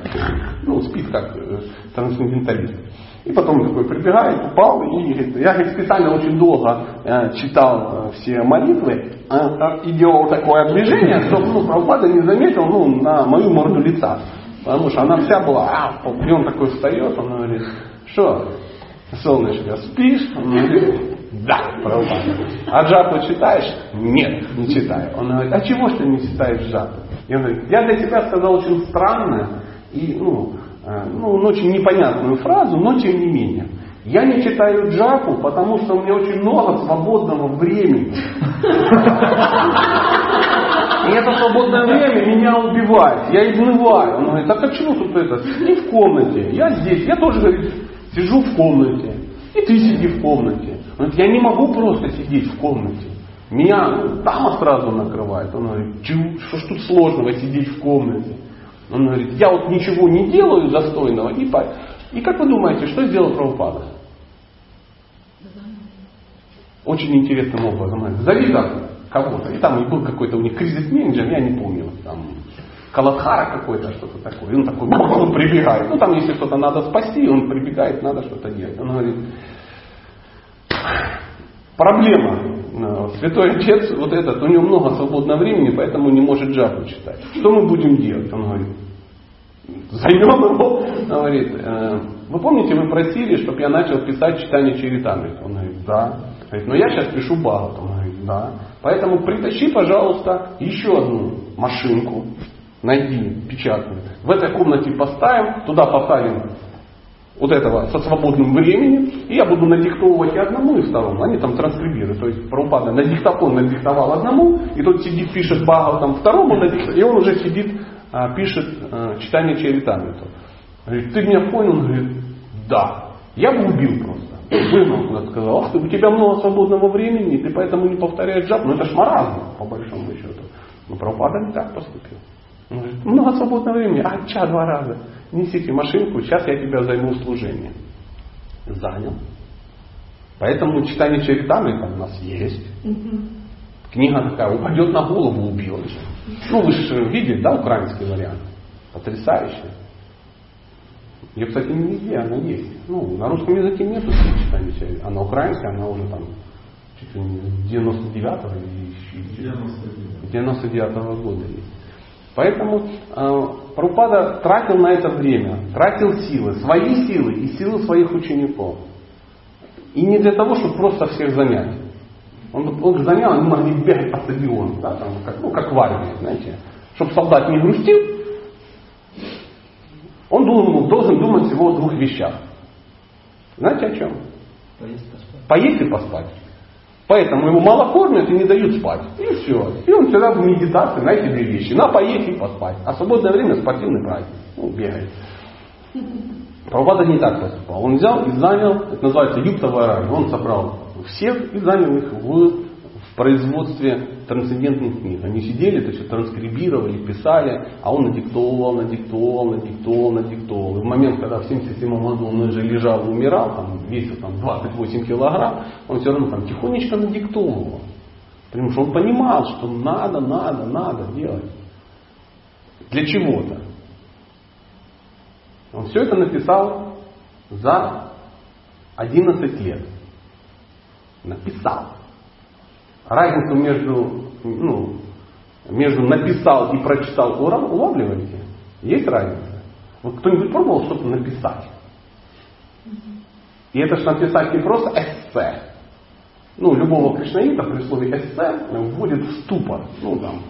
ну, спит как э, трансценденталист. И потом такой прибегает, упал и говорит, я говорит, специально очень долго э, читал э, все молитвы э, и делал такое движение, чтобы ну, Прабхупада не заметил ну, на мою морду лица. Потому что она вся была, а, и он такой встает, он говорит, что, солнышко, спишь? Он говорит, да, Прабхупада. А джапу читаешь? Нет, не читаю. Он говорит, а чего ж ты не читаешь джапу? Я говорю, я для тебя сказал очень странное и ну, э, ну, очень непонятную фразу, но тем не менее. Я не читаю джапу, потому что у меня очень много свободного времени. И это свободное время меня убивает. Я изнываю. Он говорит, так а чего тут это? Сиди в комнате. Я здесь. Я тоже, говорит, сижу в комнате. И ты сиди в комнате. Он говорит, я не могу просто сидеть в комнате. Меня тама сразу накрывает. Он говорит, что ж тут сложного сидеть в комнате? Он говорит, я вот ничего не делаю застойного. И, и как вы думаете, что сделал Прабхупада? Очень интересным образом. Там кого-то. И там был какой-то у них кризис-менеджер, я не помню. Там Калатхара какой-то, что-то такое. И он такой, он прибегает. Ну там, если что-то надо спасти, он прибегает, надо что-то делать. Он говорит, проблема. Святой Отец, вот этот, у него много свободного времени, поэтому не может джапу читать. Что мы будем делать? Он говорит, займем его. Он говорит, «Э, вы помните, вы просили, чтобы я начал писать читание Чаритамрит? Он говорит, да. Говорит, но я сейчас пишу Бхагават. Он говорит, да. Поэтому притащи, пожалуйста, еще одну машинку, найди печатную. В этой комнате поставим, туда поставим вот этого со свободным временем, и я буду надиктовывать и одному, и второму. Они там транскрибируют. То есть Прабхупада на диктофон надиктовал одному, и тот сидит, пишет Бхагав там второму, и он уже сидит, а, пишет а, читание Чаритамриту. Говорит, ты меня понял? Он говорит, да. Я бы убил просто. Вынул, куда сказал, ах ты, у тебя много свободного времени, ты поэтому не повторяешь джап. Ну это ж маразм, по большому счету. Но Прабхупада не так поступил. Он говорит, много свободного времени, а ча два раза. Несите машинку, сейчас я тебя займу служение. Занял. Поэтому читание Чаритамы там у нас есть. Книга такая, упадет на голову, убьет. Ну, вы же видели, да, украинский вариант? Потрясающий. Ее, кстати, не везде она есть. Ну, на русском языке нет читания Чаритамы, а на украинской она уже там чуть ли не 99-го или 99-го года есть. Поэтому э, Прабхупада тратил на это время, тратил силы, свои силы и силы своих учеников. И не для того, чтобы просто всех занять. Он, он занял, они могли бегать по стадиону, да, там, как, ну, как в армии, знаете. Чтобы солдат не грустил, он должен, должен думать всего о двух вещах. Знаете о чем? Поесть, поспать. Поесть и поспать. Поэтому ему мало кормят и не дают спать. И все. И он всегда в медитации на эти две вещи. На поесть и поспать. А свободное время спортивный праздник. Ну, бегает. Прабхупада не так поступал. Он взял и занял, это называется юптовая рай. Он собрал всех и занял их в производстве трансцендентных книг. Они сидели, это все транскрибировали, писали, а он надиктовывал, надиктовывал, надиктовывал, надиктовывал. И в момент, когда в 77 году он уже лежал и умирал, там, весил там, 28 килограмм, он все равно там тихонечко надиктовывал. Потому что он понимал, что надо, надо, надо делать. Для чего-то. Он все это написал за 11 лет. Написал. Разницу между, ну, между написал и прочитал улавливаете? Есть разница? Вот кто-нибудь пробовал что-то написать? И это же написать не просто эссе. Ну, любого кришнаита при слове эссе вводит в ступор. Ну, там,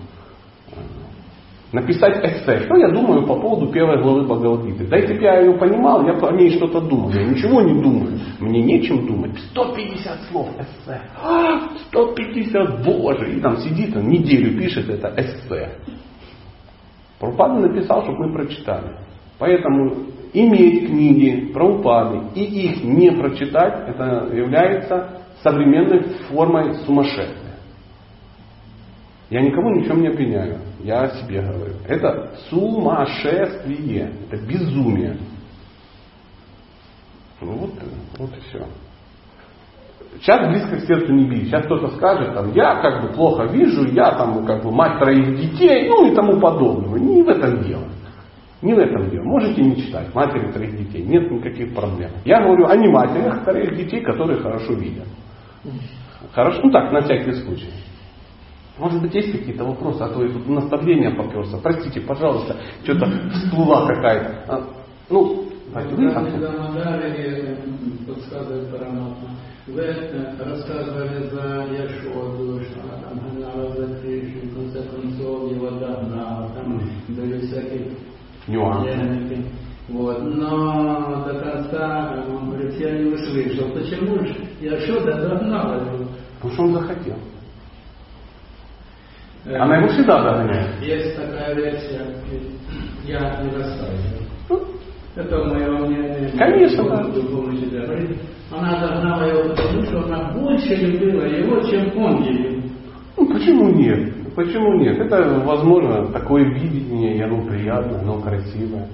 написать эссе. Что я думаю по поводу первой главы Бхагавадгиты? Да если бы я ее понимал, я бы о ней что-то думал. Я ничего не думаю. Мне нечем думать. 150 слов эссе. А, 150, боже. И там сидит, он неделю пишет это эссе. Прабхупада написал, чтобы мы прочитали. Поэтому иметь книги про упады и их не прочитать, это является современной формой сумасшествия. Я никому ничем не обвиняю. Я о себе говорю. Это сумасшествие. Это безумие. Ну вот, вот и все. Сейчас близко к сердцу не бить. Сейчас кто-то скажет, там, я как бы плохо вижу, я там как бы мать троих детей, ну и тому подобного. Не в этом дело. Не в этом дело. Можете не читать матери троих детей. Нет никаких проблем. Я говорю о не матерях троих детей, которые хорошо видят. Хорошо, ну так, на всякий случай. Может быть, есть какие-то вопросы, а то я тут наставление поперся. Простите, пожалуйста, что-то всплыла какая-то. А, ну, давайте вы подсказывает Параматма. Вы рассказывали за Яшоду, что она там гнала за Кришну, в конце концов его догнала, там были всякие Нюансы. Вот. Но до конца, он говорит, я не услышал. Почему же Яшода догнала его? Потому что он захотел. Э, Она его всегда догоняет. Есть такая версия, я не рассказываю. Это мое мнение. Конечно, Бог да. Она догнала его, потому что она больше любила его, чем он ее. Ну, почему нет? Почему нет? Это, возможно, такое видение, и оно приятное, оно красивое.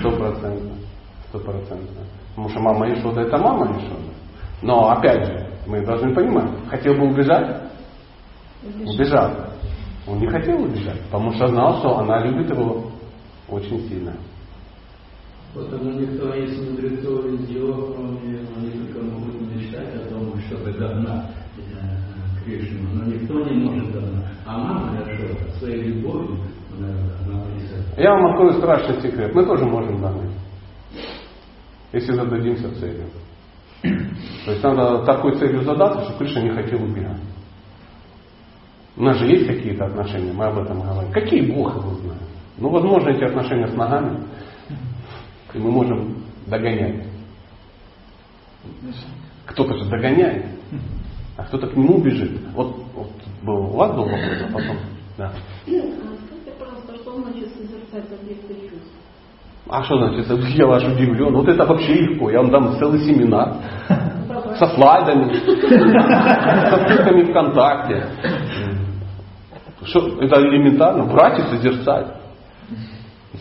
Сто процентов. Сто процентов. Потому что мама Ишода это мама Ишода. Но, опять же, мы должны понимать, хотел бы убежать, убежал. Он не хотел убежать, потому что знал, что она любит его очень сильно. Потому никто из мудрецов из его, кроме только могут мечтать о том, чтобы догнать э, Кришну, но никто не может догнать. А мама Яшода своей любовью она. Я вам открою страшный секрет. Мы тоже можем догнать. Если зададимся целью. То есть надо такой целью задаться, чтобы Кришна не хотел убегать. У нас же есть какие-то отношения, мы об этом говорим. Какие Бог его знает? Ну, возможно, эти отношения с ногами, и мы можем догонять. Кто-то же догоняет, а кто-то к нему бежит. Вот, вот был, у вас был вопрос, а потом. Да. А что значит? А что значит, я ваш удивлен? Вот это вообще легко. Я вам дам целый семинар со слайдами, со ссылками ВКонтакте. Что, это элементарно, брать и созерцать.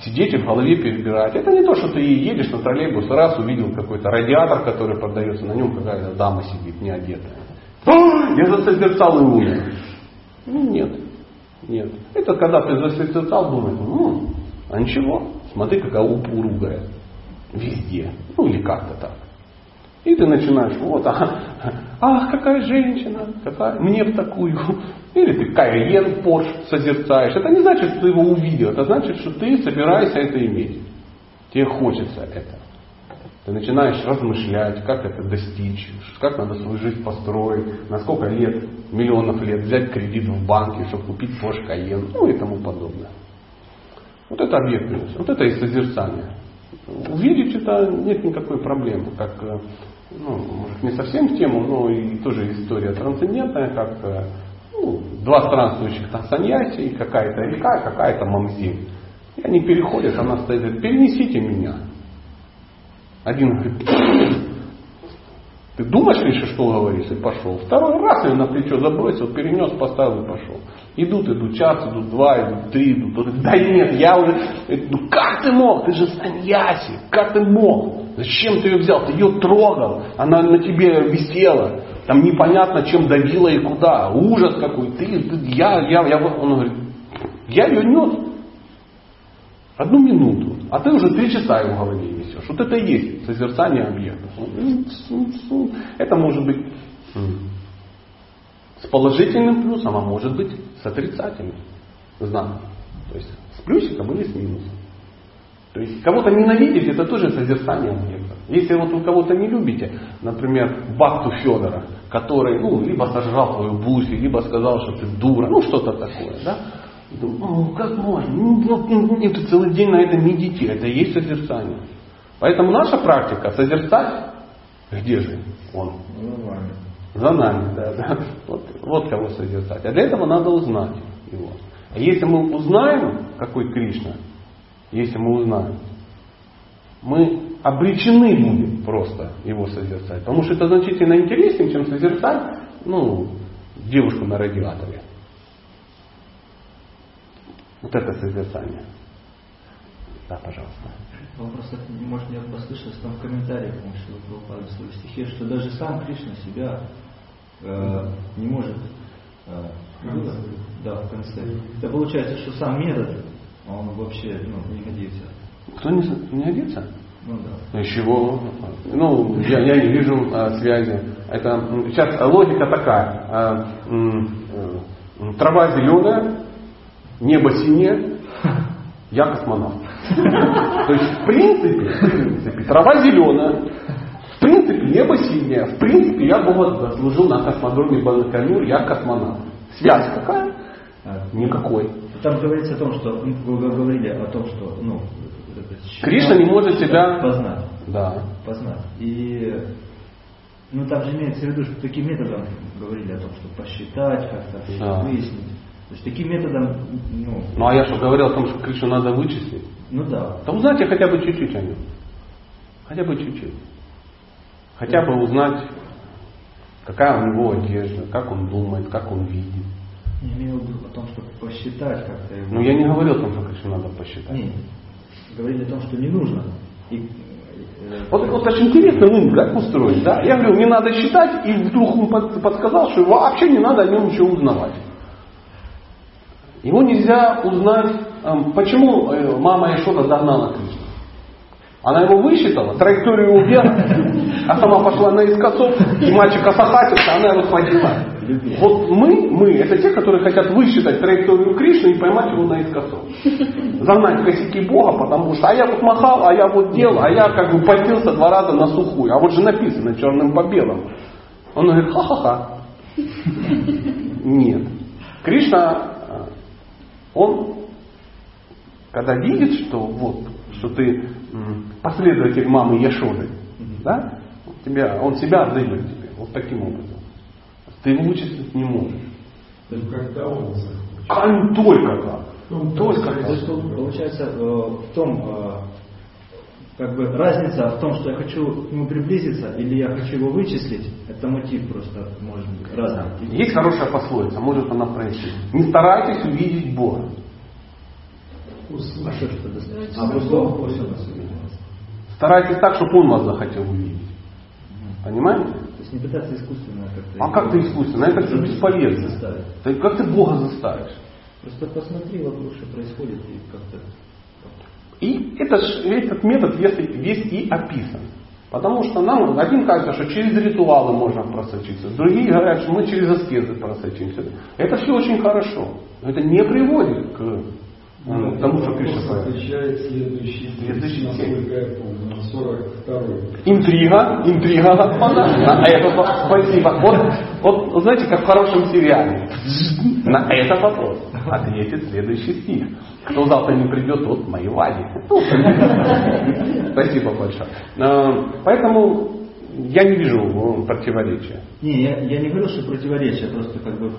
Сидеть и в голове перебирать. Это не то, что ты едешь на троллейбус, раз увидел какой-то радиатор, который продается, на нем какая-то дама сидит, не одетая. «А, Я засозерцал и умер. Ну, нет. Нет. Это когда ты засозерцал, думаешь, ну, а ничего, смотри, какая упругая. Везде. Ну, или как-то так. И ты начинаешь, вот, ах, ах, какая женщина, какая, мне в такую. Или ты Кайен Порш созерцаешь. Это не значит, что ты его увидел, это значит, что ты собираешься это иметь. Тебе хочется это. Ты начинаешь размышлять, как это достичь, как надо свою жизнь построить, на сколько лет, миллионов лет взять кредит в банке, чтобы купить Porsche Cayenne, ну и тому подобное. Вот это объективность, вот это и созерцание. Увидеть это нет никакой проблемы, как, э, ну, может не совсем в тему, но и тоже история трансцендентная, как э, ну, два странствующих там саньяси, какая-то река, какая-то мамзин. И они переходят, она стоит, говорит, перенесите меня. Один говорит, ты думаешь еще, что говоришь, и пошел. Второй раз ее на плечо забросил, перенес, поставил и пошел. Идут, идут, час, идут, два, идут, три, идут. Да нет, я уже... Ну как ты мог? Ты же саньяси. Как ты мог? Зачем ты ее взял? Ты ее трогал. Она на тебе висела. Там непонятно, чем давила и куда. Ужас какой. Ты, ты я, я, я. Он говорит, я ее нес. Одну минуту. А ты уже три часа его в голове несешь. Вот это и есть созерцание объектов. Это может быть с положительным плюсом, а может быть с отрицательным знаком. То есть с плюсиком или с минусом. То есть кого-то ненавидеть, это тоже созерцание объекта. Если вот вы кого-то не любите, например, Бакту Федора, который ну, либо сожрал твою буси, либо сказал, что ты дура, ну что-то такое, да? Ну как можно? Ну, ну, ну, ну, ты целый день на этом медитируешь, это и есть созерцание. Поэтому наша практика созерцать, где же он? Нормально. За нами, да, да. Вот, вот кого созерцать. А для этого надо узнать его. А если мы узнаем, какой Кришна, если мы узнаем, мы обречены будем просто его созерцать. Потому что это значительно интереснее, чем созерцать ну, девушку на радиаторе. Вот это созерцание. Да, пожалуйста. Вопрос, это, может, я послышался там в комментариях, потому что вы упали в своей стихе, что даже сам Кришна себя э, не может э, да, в конце. Это получается, что сам метод, он вообще ну, не годится. Кто не, не одется? Ну да. Из чего? Ну, я, я не вижу а, связи. Это сейчас логика такая. А, м, м, трава зеленая, небо синее, я космонавт. То есть, в принципе, в принципе, трава зеленая, принципе, небо синее. В принципе, я Бога служил на космодроме Байконур, я космонавт. Связь какая? А, Никакой. Там говорится о том, что вы говорили о том, что ну, Кришна не может себя- познать. Да. Познать. И ну там же имеется в виду, что таким методом говорили о том, что посчитать, как-то Да. выяснить. То есть таким методом, ну, Ну а я что говорил о том, что Кришну надо вычислить? ну да. Да узнайте хотя бы чуть-чуть о нем. Хотя бы чуть-чуть. Хотя бы узнать, какая у него одежда, как он думает, как он видит. Я имею в виду о том, чтобы посчитать как-то его. Но я не говорил о том, что Кришну надо посчитать. Не, говорили о том, что не нужно. И, э, Вот, вот очень интересно ум как устроен, да? Я говорю, не надо считать, и вдруг он под- подсказал, что вообще не надо о нем ничего узнавать. Его нельзя узнать, эм, почему э, мама Ишода догнала Кришну. Она его высчитала, траекторию бега, а сама пошла наискосок, и мальчик осахатился, она его схватила. Вот мы, мы, это те, которые хотят высчитать траекторию Кришны и поймать его наискосок. Загнать косяки Бога, потому что а я вот махал, а я вот делал, а я как бы потился два раза на сухую. А вот же написано черным по белому. Он говорит, ха-ха-ха. Нет. Кришна, э, он, когда видит, что вот, что ты последователь мамы Яшоды, да, тебя, он себя отдает тебе, вот таким образом. Ты его вычислить не можешь. Когда он захочет. А только так. Ну, Только то есть, Получается э, в том, э, как бы разница в том, что я хочу к нему приблизиться или я хочу его вычислить, это мотив просто может быть разный. Есть хорошая пословица, может она пройти. Не старайтесь увидеть Бога. А достаточно? А потом после нас Старайтесь так, чтобы он вас захотел увидеть. Понимаете? Не пытаться искусственно как-то... А как ты искусственно? Это все бесполезно. Заставить. Да Как ты Бога заставишь? Просто посмотри вокруг, что происходит, и как-то... И это ж- этот метод весь, весь и описан. Потому что нам один кажется, что через ритуалы можно просочиться, другие говорят, что мы через аскезы просочимся. Это все очень хорошо. Но это не приводит к э, тому, что Кришна отвечает следующий, Следующий насколько я помню, на 42 Интрига, интрига. На этот вопрос. Спасибо. Вот, вот, знаете, как в хорошем сериале. На этот вопрос ответит следующий стих. Кто завтра не придет, тот мои вади. Спасибо большое. Э, Поэтому я не вижу э, противоречия. Не, я, я не говорил, что противоречие, просто как бы...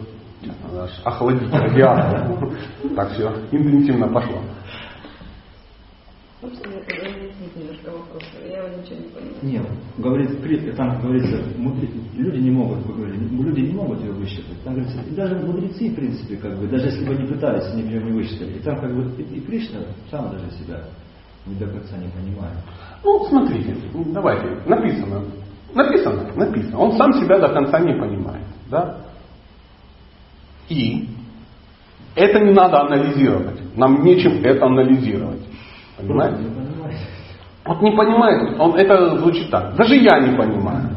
Надо аж охладить радиатор. Так все, интенсивно пошло. Можно разъяснить немножко вопрос? Я ничего не понимаю. Нет, говорит, при- там говорится, люди не могут, вы говорили, люди не могут ее высчитать. Там говорится, и даже мудрецы, в принципе, как бы, даже если бы не пытались, они бы ее не высчитали. И там как бы и, и Кришна сам даже себя не до конца не понимает. Ну, смотрите, давайте, написано. Написано, написано. Он сам себя до конца не понимает. Да? И это не надо анализировать. Нам нечем это анализировать. Понимаете? Вот не понимает, он, это звучит так. Даже я не понимаю.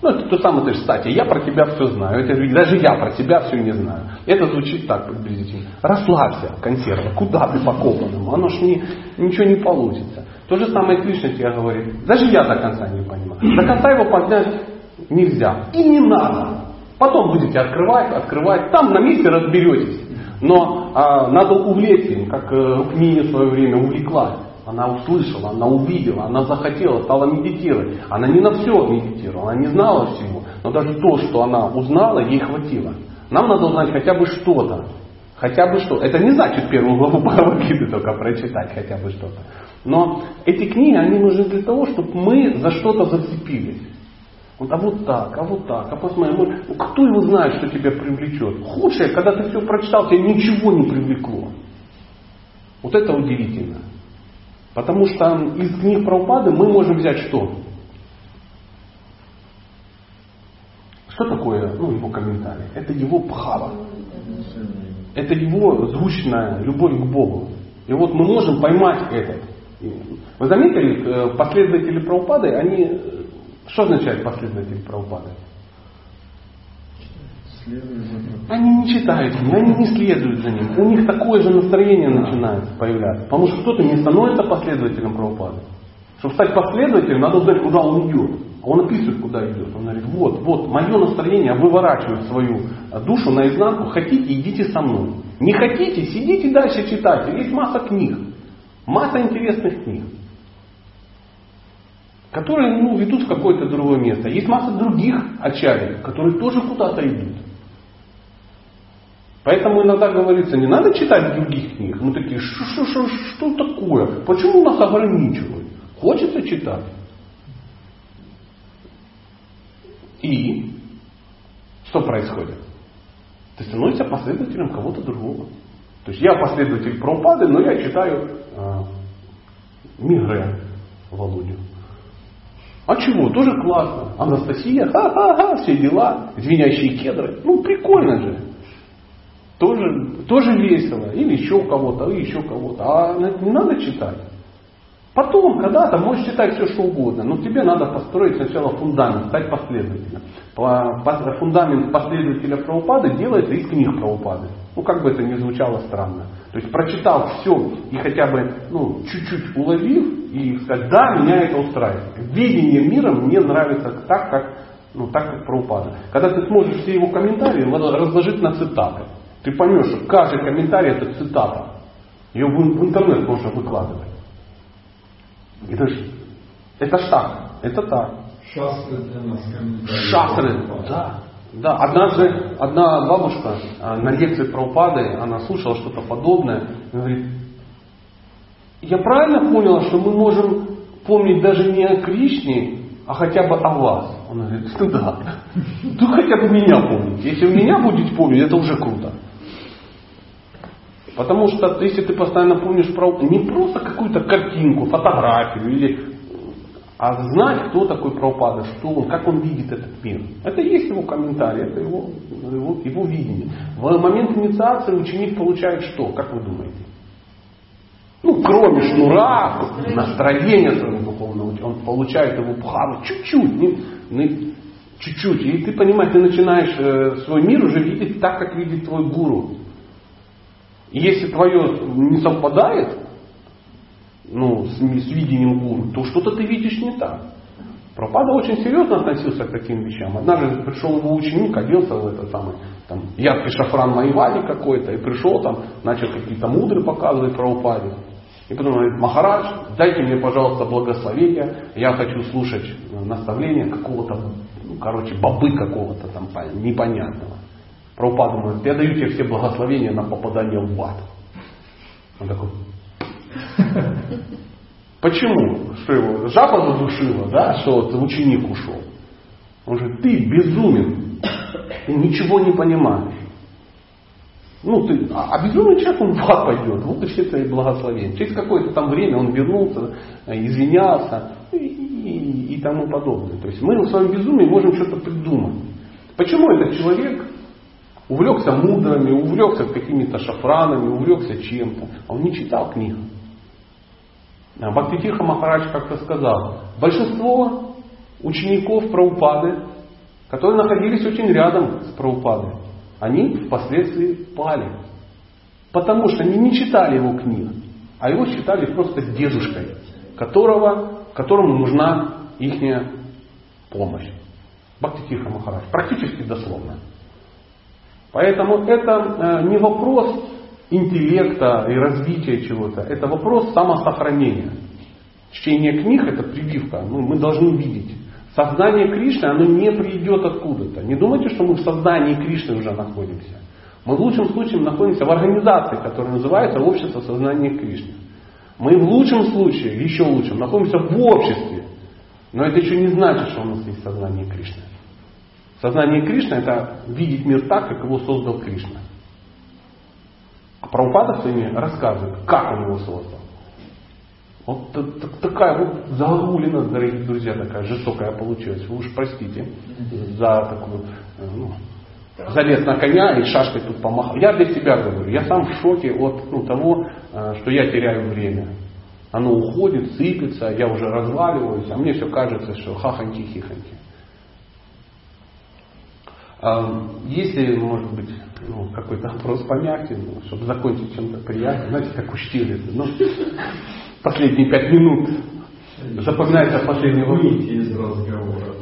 Ну, это то самое, ты же, кстати, я про тебя все знаю. Это, даже я про тебя все не знаю. Это звучит так приблизительно. Расслабься, консерва. Куда ты по-копанному? Оно ж не, ничего не получится. То же самое Кришна тебе говорит. Даже я до конца не понимаю. До конца его понять нельзя. И не надо. Потом будете открывать, открывать. Там на месте разберетесь. Но а, надо увлечься им, как э, Рукмини в свое время увлеклась. Она услышала, она увидела, она захотела, стала медитировать. Она не на все медитировала, она не знала всего. Но даже то, что она узнала, ей хватило. Нам надо узнать хотя бы что-то. Хотя бы что. Это не значит первую главу Бхагавадгиты только прочитать хотя бы что-то. Но эти книги, они нужны для того, чтобы мы за что-то зацепились. Вот, а вот так, а вот так, а посмотри, ну, кто его знает, что тебя привлечет? Худшее, когда ты все прочитал, тебя ничего не привлекло. Вот это удивительно. Потому что из книг Прабхупады мы можем взять что? Что такое ну, его комментарий? Это его бхава. Это его звучная любовь к Богу. И вот мы можем поймать это. Вы заметили, э, последователи Прабхупады, они... Что означает последователи Прабхупады? Они не читают они не следуют за ним. У них такое же настроение начинает появляться. Потому что кто-то не становится последователем Прабхупады. Чтобы стать последователем, надо узнать, куда он идет. Он описывает, куда идет. Он говорит, вот, вот, мое настроение выворачивает свою душу наизнанку. Хотите, идите со мной. Не хотите, сидите дальше читайте. Есть масса книг. Масса интересных книг которые ну, ведут в какое-то другое место. Есть масса других ачарий, которые тоже куда-то идут. Поэтому иногда говорится, не надо читать других книг. Мы такие, что, что, что, что такое? Почему нас ограничивают? Хочется читать. И что происходит? Ты становишься последователем кого-то другого. То есть я последователь Прабхупады, но я читаю э, Мигре Володю. А чего? Тоже классно. Анастасия, ха-ха-ха, все дела, звенящие кедры. Ну, прикольно же. Тоже, тоже весело. Или еще кого-то, или еще кого-то. А не надо читать. Потом, когда-то, можешь читать все, что угодно, но тебе надо построить сначала фундамент, стать последователем. Фундамент последователя правопады делается из книг правопады. Ну, как бы это ни звучало странно. То есть, прочитал все и хотя бы ну, чуть-чуть уловив, и сказать, да, меня это устраивает. Видение мира мне нравится так, как, ну, так, как правопада. Когда ты сможешь все его комментарии разложить на цитаты, ты поймешь, что каждый комментарий это цитата. Ее в, интернет можно выкладывать. И ты это ж так, это так. Шастры для нас комментарии. Шастры, да. Да, однажды одна бабушка а, на лекции про упады, она слушала что-то подобное, и говорит, я правильно поняла, что мы можем помнить даже не о Кришне, а хотя бы о вас? Он говорит, да. Ну хотя бы меня помните. Если вы меня будете помнить, это уже круто. Потому что если ты постоянно помнишь про не просто какую-то картинку, фотографию или а знать, кто такой Прабхупада, что он, как он видит этот мир. Это есть его комментарий, это его, его, его видение. В момент инициации ученик получает что, как вы думаете? Ну, кроме шнура, настроения своего духовного, он получает его пхаву чуть-чуть, не, не, чуть-чуть. И ты понимаешь, ты начинаешь э, свой мир уже видеть так, как видит твой гуру. И если твое не совпадает ну, с, с видением гуру, то что-то ты видишь не так. Пропада очень серьезно относился к таким вещам. Однажды пришел его ученик, оделся в это самое, там, яркий шафран Майвали какой-то, и пришел там, начал какие-то мудры показывать про упаде. И потом говорит, Махарадж, дайте мне, пожалуйста, благословение, я хочу слушать наставления какого-то, ну, короче, бабы какого-то там непонятного. Прабхупада говорит, я даю тебе все благословения на попадание в ад. Он такой, почему? Что его жаба задушила, да, что вот ученик ушел? Он говорит, ты безумен, ты ничего не понимаешь. Ну, ты, а, а безумный человек, он в ад пойдет. И все твои благословения. Через какое-то там время он вернулся, извинялся и, и, и тому подобное. То есть мы в своем безумии можем что-то придумать. Почему этот человек увлекся мудрами, увлекся какими-то шафранами, увлекся чем-то, а он не читал книг. А Бхактитиха Махарадж как-то сказал, большинство учеников Праупады, которые находились очень рядом с Праупадой, они впоследствии пали. Потому что они не читали его книг, а его считали просто дедушкой, которого, которому нужна их помощь. Бхактитиха Махарадж. Практически дословно. Поэтому это э, не вопрос интеллекта и развития чего-то, это вопрос самосохранения. Чтение книг это прививка, ну, мы должны видеть. Сознание Кришны, оно не придет откуда-то. Не думайте, что мы в сознании Кришны уже находимся. Мы в лучшем случае находимся в организации, которая называется Общество сознания Кришны. Мы в лучшем случае, еще лучшем, находимся в обществе. Но это еще не значит, что у нас есть сознание Кришны. Сознание Кришны это видеть мир так, как его создал Кришна. А Прабхупада своими рассказывает, как он его создал. Вот такая вот загрулина, дорогие друзья, такая жестокая получилась. Вы уж простите за такую, э, ну, залез на коня и шашкой тут помахал. Я для себя говорю, я сам в шоке от ну, того, э, что я теряю время. Оно уходит, сыпется, я уже разваливаюсь, а мне все кажется, что хахоньки-хихоньки. Если, может быть, ну, какой-то вопрос помягче, ну, чтобы закончить чем-то приятным, знаете, как у Штирлица, ну, последние пять минут запоминается последнего Выйти из разговора.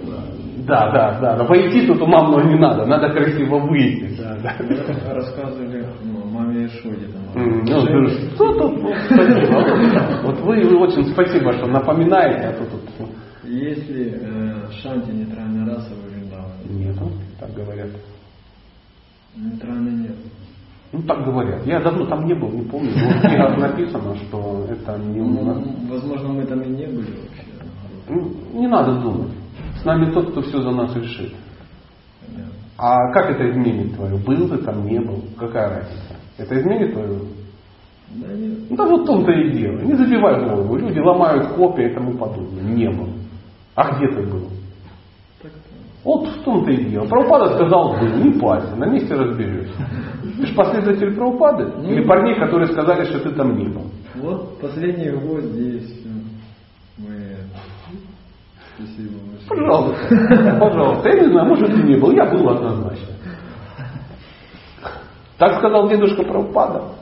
Да, да, да. Но пойти тут ума много не надо, надо красиво выйти. Да, да. Рассказывали ну, маме Шоде там. М, ну, ты что тут? Ну, спасибо. Вот вы, вы очень спасибо, что напоминаете, а то тут ну, Если э, Шанти нейтральная раса в Вриндаване? нету, так говорят. Нейтральной нет. Ну так говорят. Я давно там не был, не помню. Но в книгах написано, что это не. Ну, возможно, мы там и не были вообще. Ну, Не надо думать. С нами тот, кто все за нас решит. Понятно. А как это изменит твою? Был ты там, не был? Какая разница? Это изменит твою? Да нет. Ну да вот том-то и дело. Не забивай голову. Люди ломают копии и тому подобное. Не был. А где ты был? Вот в том-то и дело. Правопада сказал, был, не парься, на месте разберешься. Ты же последователь правопады? Или парней, которые сказали, что ты там не был? Вот последний год здесь. Мы... Спасибо. Пожалуйста, пожалуйста. Я не знаю, может и не был. Я был однозначно. Так сказал дедушка Прабхупада,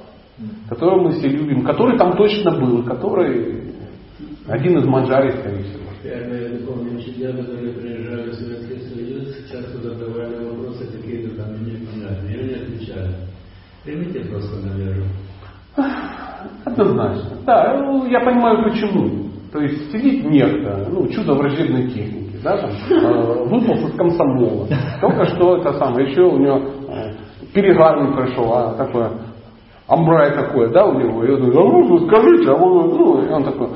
которого мы все любим, который там точно был, который один из манджари, скорее всего. Первые духовные учителя, которые приезжали в Советский Союз, часто задавали вопросы какие-то там мне непонятные. И они отвечали. Примите просто на веру. Однозначно. Да, ну, я понимаю почему. То есть сидит некто, ну, чудо враждебной техники, да, там, э, выполз из комсомола. Только что это самое, еще у него э, перегар не прошел, а такое амбрай такое, да, у него. И он говорит, а ну, скажите, а он, ну, и он такой,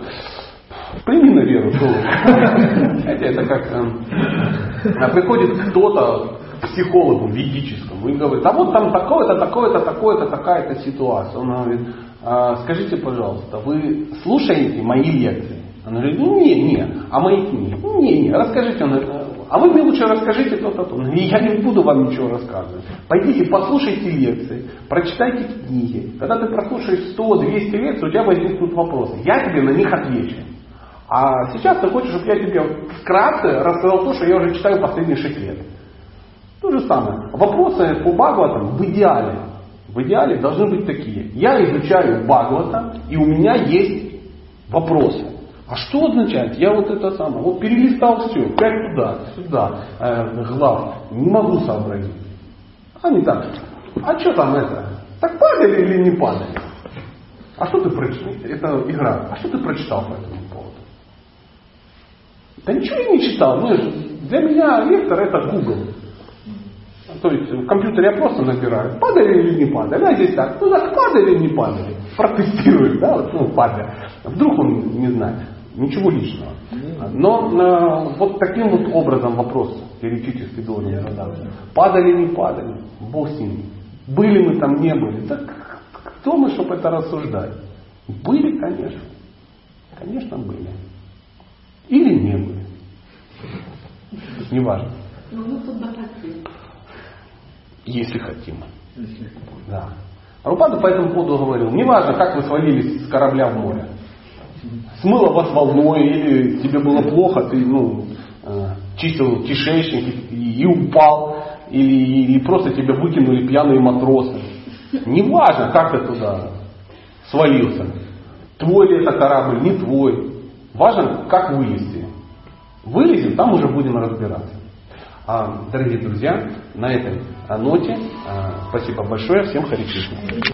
прими на веру, что вы». Знаете, это как э, а приходит кто-то к психологу ведическому и говорит, а вот там такое-то, такое-то, такое-то, такая-то ситуация. Он говорит, «А, скажите, пожалуйста, вы слушаете мои лекции? Он говорит, ну не, не, а мои книги? Не, не, расскажите. Он говорит, а вы мне лучше расскажите то-то, то. Я не буду вам ничего рассказывать. Пойдите, послушайте лекции, прочитайте книги. Когда ты прослушаешь 100-200 лекций, у тебя возникнут вопросы. Я тебе на них отвечу. А сейчас ты хочешь, чтобы я тебе вкратце рассказал то, что я уже читаю последние 6 лет. То же самое. Вопросы по Бхагаватам в идеале. В идеале должны быть такие. Я изучаю Бхагавата, и у меня есть вопросы. А что означает? Я вот это самое, вот перелистал все, пять туда, сюда, э, глав, не могу сообразить. Они так, а что там это? Так падали или не падали? А что ты прочитал? Это игра. А что ты прочитал по этому поводу? Да ничего я не читал. Ну, для меня лектор это Google. То есть в компьютере я просто набираю, падали или не падали. А здесь так, ну так падали или не падали. Протестируешь, да, вот, ну падали. Вдруг он не знает. Ничего личного. Но э, вот таким вот образом вопрос теоретически должен задаться. Падали, не падали, Бог с ними. Были мы там, не были. Так кто мы, чтобы это рассуждать? Были, конечно. Конечно, были. Или не были. Неважно. Но мы туда хотим. Если хотим. Если Да. Рупада по этому поводу говорил, неважно, как вы свалились с корабля в море. Смыло вас волной, или тебе было плохо, ты ну, э, чистил кишечник и, и упал, или, или просто тебя выкинули пьяные матросы. Неважно, как ты туда свалился. Твой ли это корабль, не твой. Важно, как вылезти. Вылезем, там уже будем разбираться. А, дорогие друзья, на этой а, ноте а, спасибо большое. Всем Хари.